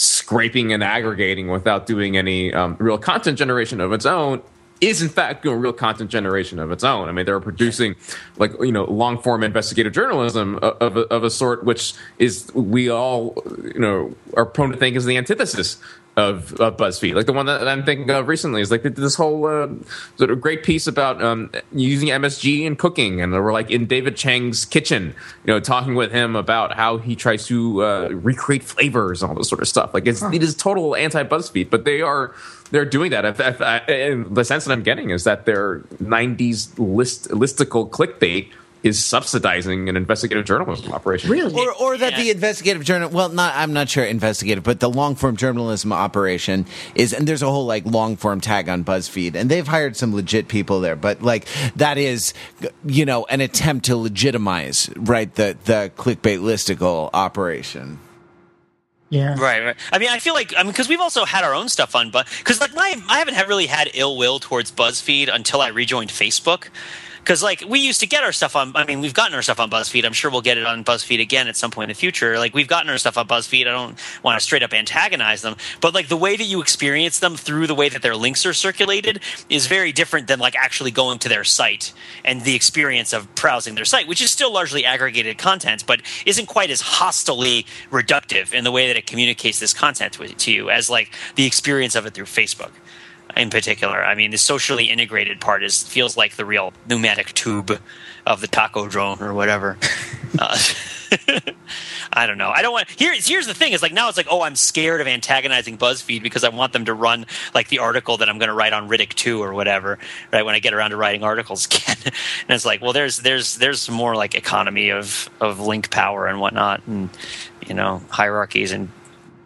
S3: scraping and aggregating without doing any um, real content generation of its own. Is in fact doing real content generation of its own. I mean, they're producing like you know long form investigative journalism of, of, of a sort which is we all you know are prone to think is the antithesis of, of BuzzFeed. Like the one that I'm thinking of recently is like this whole uh, sort of great piece about um, using MSG in cooking, and they were like in David Chang's kitchen, you know, talking with him about how he tries to uh, recreate flavors and all this sort of stuff. Like it's, it is total anti BuzzFeed, but they are they're doing that. If, if, I- and the sense that I'm getting is that their '90s list listicle clickbait is subsidizing an investigative journalism operation.
S4: really?
S1: Or, or that
S2: Yeah.
S1: the investigative journal, well, not, I'm not sure investigative, but the long form journalism operation is, and there's a whole like long form tag on BuzzFeed, and they've hired some legit people there, but like that is, you know, an attempt to legitimize, right, the, the clickbait listicle operation.
S4: yeah.
S2: Right, right. I mean, I feel like I mean because we've also had our own stuff on, but because like my I haven't had really had ill will towards BuzzFeed until I rejoined Facebook. Because like we used to get our stuff on, I mean, we've gotten our stuff on BuzzFeed. I'm sure we'll get it on BuzzFeed again at some point in the future. Like we've gotten our stuff on BuzzFeed. I don't want to straight up antagonize them, but like the way that you experience them through the way that their links are circulated is very different than like actually going to their site and the experience of browsing their site, which is still largely aggregated content, but isn't quite as hostily reductive in the way that it communicates this content to, you as like the experience of it through Facebook in particular. I mean, the socially integrated part is feels like the real pneumatic tube of the taco drone or whatever. uh, I don't know. I don't want. Here's here's the thing: is like now it's like, oh, I'm scared of antagonizing BuzzFeed because I want them to run like the article that I'm going to write on Riddick two or whatever. Right when I get around to writing articles again, and it's like, well, there's there's there's more like economy of of link power and whatnot, and you know hierarchies and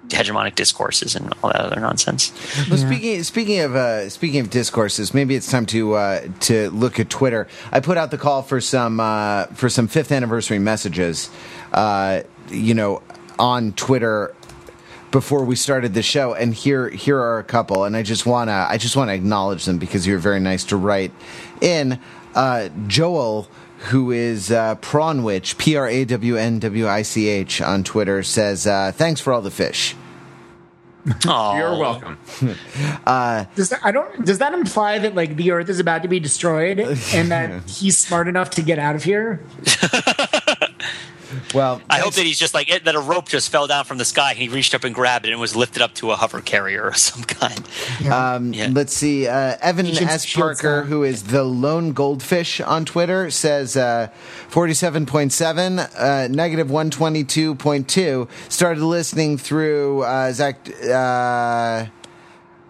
S2: hegemonic discourses and all that other nonsense.
S1: Well, speaking speaking of uh, speaking of discourses, maybe it's time to uh, to look at Twitter. I put out the call for some uh, for some fifth anniversary messages. Uh, you know, on Twitter before we started the show, and here here are a couple, and I just wanna I just wanna acknowledge them because you're very nice to write in. Uh, Joel, who is uh, Prawnwich, P R A W N W I C H on Twitter, says uh, thanks for all the fish.
S2: Aw.
S3: You're welcome.
S4: Does that, I don't. Does that imply that like the Earth is about to be destroyed and that he's smart enough to get out of here?
S1: Well,
S2: I hope that he's just like it, that a rope just fell down from the sky and he reached up and grabbed it and was lifted up to a hover carrier of some kind.
S1: Um,
S2: Yeah.
S1: Let's see. Uh, Evan
S4: Agents
S1: S. Parker,
S4: Sound.
S1: who is the lone goldfish on Twitter, says uh, 47.7, uh, negative 122.2. Started listening through uh, Zach. Uh,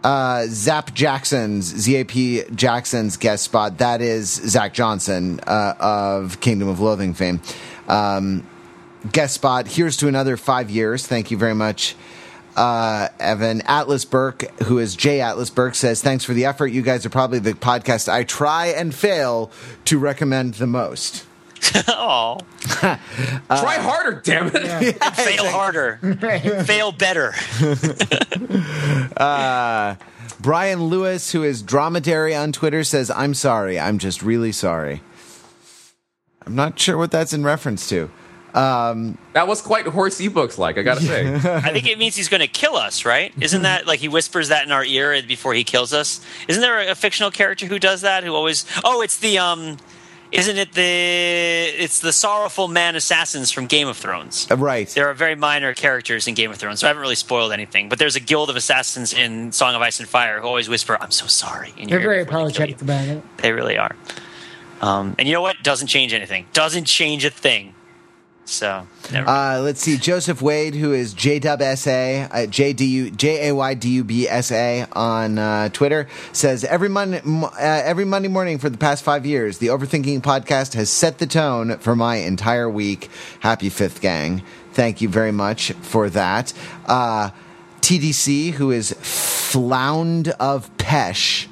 S1: uh, Zap Jackson's ZAP Jackson's guest spot. That is Zach Johnson uh, of Kingdom of Loathing fame. Um, guest spot. Here's to another five years. Thank you very much, uh, Evan. Atlas Burke, who is Jay Atlas Burke, says, Thanks for the effort. You guys are probably the podcast I try and fail to recommend the most.
S2: Oh,
S3: Try harder, damn it.
S2: fail harder, fail better.
S1: uh, Brian Lewis, who is Dromedary on Twitter, says, I'm sorry. I'm just really sorry. I'm not sure what that's in reference to.
S3: That was quite horse ebooks like, I gotta say.
S2: I think it means he's going to kill us, right? Isn't that like he whispers that in our ear before he kills us? Isn't there a fictional character who does that? Who always? Oh, it's the um. Isn't it the? It's the sorrowful man assassins from Game of Thrones.
S1: Uh, Right.
S2: There are very minor characters in Game of Thrones, so I haven't really spoiled anything. But there's a guild of assassins in Song of Ice and Fire who always whisper, "I'm so sorry." In
S4: They're very
S2: ear before they kill you.
S4: apologetic about it.
S2: They really are. Um, and you know what? Doesn't change anything. Doesn't change a thing. So never.
S1: Uh, let's see. Joseph Wade, who is JWSA, uh, JDU, J-A-Y-D-U-B-S-A on uh, Twitter, says, every, Mon- uh, every Monday morning for the past five years, the Overthinking podcast has set the tone for my entire week. Happy fifth gang. Thank you very much for that. Uh, TDC, who is Flound of Pesh.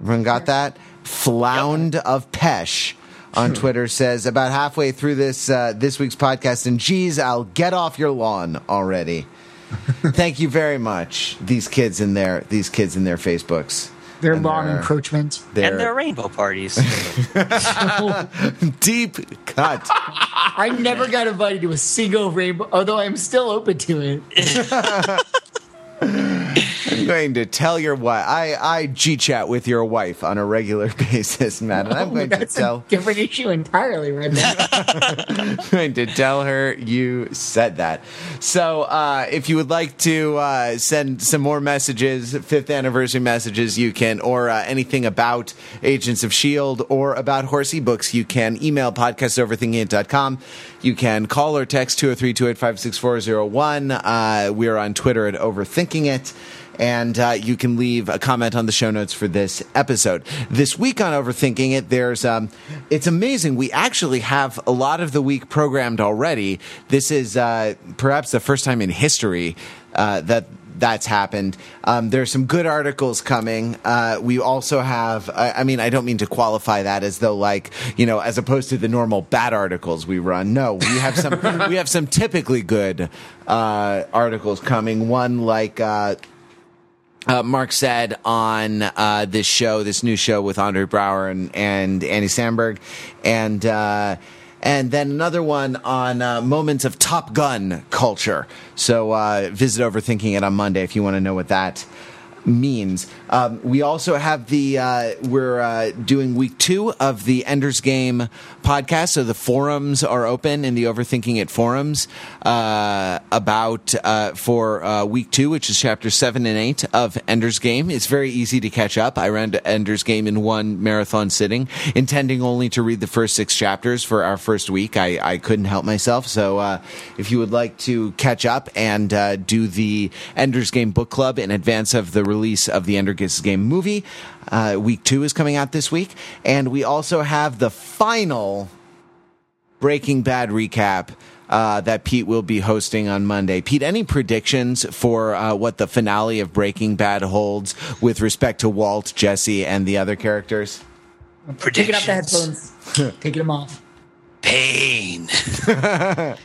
S1: Everyone got that? Flound of Pesh on Twitter says about halfway through this uh, this week's podcast, and geez, I'll get off your lawn already. Thank you very much, these kids in their these kids in their Facebooks.
S4: Their
S1: And
S4: lawn
S1: their-
S4: encroachment.
S1: Their
S2: and their rainbow parties.
S1: deep cut.
S4: I never got invited to a single rainbow, although I'm still open to it.
S1: I'm going to tell your wife. I I g chat with your wife on a regular basis, Matt, and I'm going to tell
S4: a different issue entirely right now.
S1: I'm going to tell her you said that. So, uh, if you would like to uh, send some more messages, fifth anniversary messages, you can, or uh, anything about Agents of S.H.I.E.L.D. or about Horse ebooks, you can email podcastoverthinkingit.com. You can call or text 203 285 6401. Uh, We are on Twitter at It and uh, you can leave a comment on the show notes for this episode. This week on Overthinking It, there's um, it's amazing. We actually have a lot of the week programmed already. This is uh, perhaps the first time in history uh, that that's happened. Um, there's some good articles coming. Uh, we also have, I, I mean, I don't mean to qualify that as though like, you know, as opposed to the normal bad articles we run. No, we have some, we have some typically good uh, articles coming. One like, uh, uh, Mark said on uh, this show, this new show with Andre Braugher and, and Andy Samberg, and uh, and then another one on uh, moments of Top Gun culture. So uh, visit Overthinking It on Monday if you want to know what that means. Um, we also have the uh, we're uh, doing week two of the Ender's Game podcast. So the forums are open in the Overthinking It forums uh, about uh, for uh, week two, which is chapter seven and eight of Ender's Game. It's very easy to catch up. I ran Ender's Game in one marathon sitting, intending only to read the first six chapters for our first week. I, I couldn't help myself. So uh, if you would like to catch up and do the Ender's Game book club in advance of the release of the Ender Ender's Game movie, uh, week two is coming out this week, and we also have the final Breaking Bad recap uh, that Pete will be hosting on Monday. Pete, any predictions for uh, what the finale of Breaking Bad holds with respect to Walt, Jesse, and the other characters?
S4: Take it off the
S2: Predictions.
S4: headphones. Taking them off.
S2: Pain.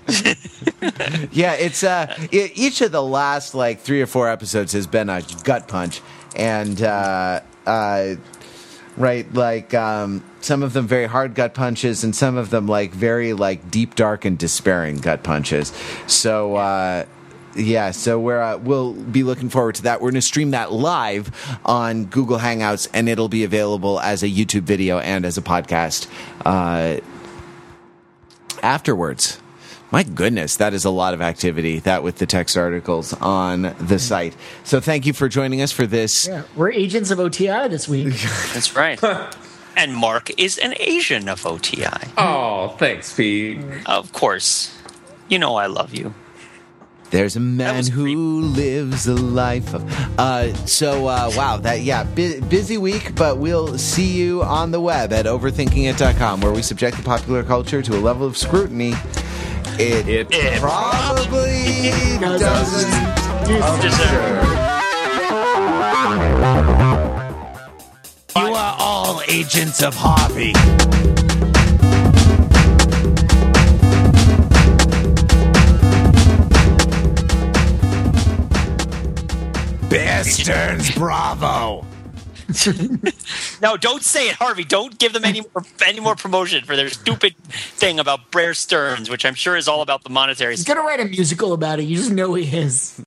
S1: Yeah, it's uh, e- each of the last like three or four episodes has been a gut punch, and uh, uh, right, like um, some of them very hard gut punches, and some of them like very like deep, dark, and despairing gut punches. So. Uh, yeah, so we're uh, we'll be looking forward to that. We're going to stream that live on Google Hangouts, and it'll be available as a YouTube video and as a podcast uh, afterwards. My goodness, that is a lot of activity. That with the text articles on the mm. site. So thank you for joining us for this.
S4: Yeah, we're agents of OTI this week.
S2: That's right. and Mark is an Asian of OTI.
S3: Oh, thanks, Pete.
S2: Of course. You know I love you.
S1: There's a man who
S2: creep-
S1: lives a life of. Uh, so uh, wow, that yeah, bu- busy week, but we'll see you on the web at overthinkingit.com, where we subject the popular culture to a level of scrutiny. It,
S3: It-
S2: It
S1: probably doesn't. Deserve You are all agents of Harvey. Bear Stearns Bravo.
S2: No, don't say it, Harvey. Don't give them any more any more promotion for their stupid thing about Bear Stearns, which I'm sure is all about the monetary.
S4: He's gonna write a musical about it. You just know he is.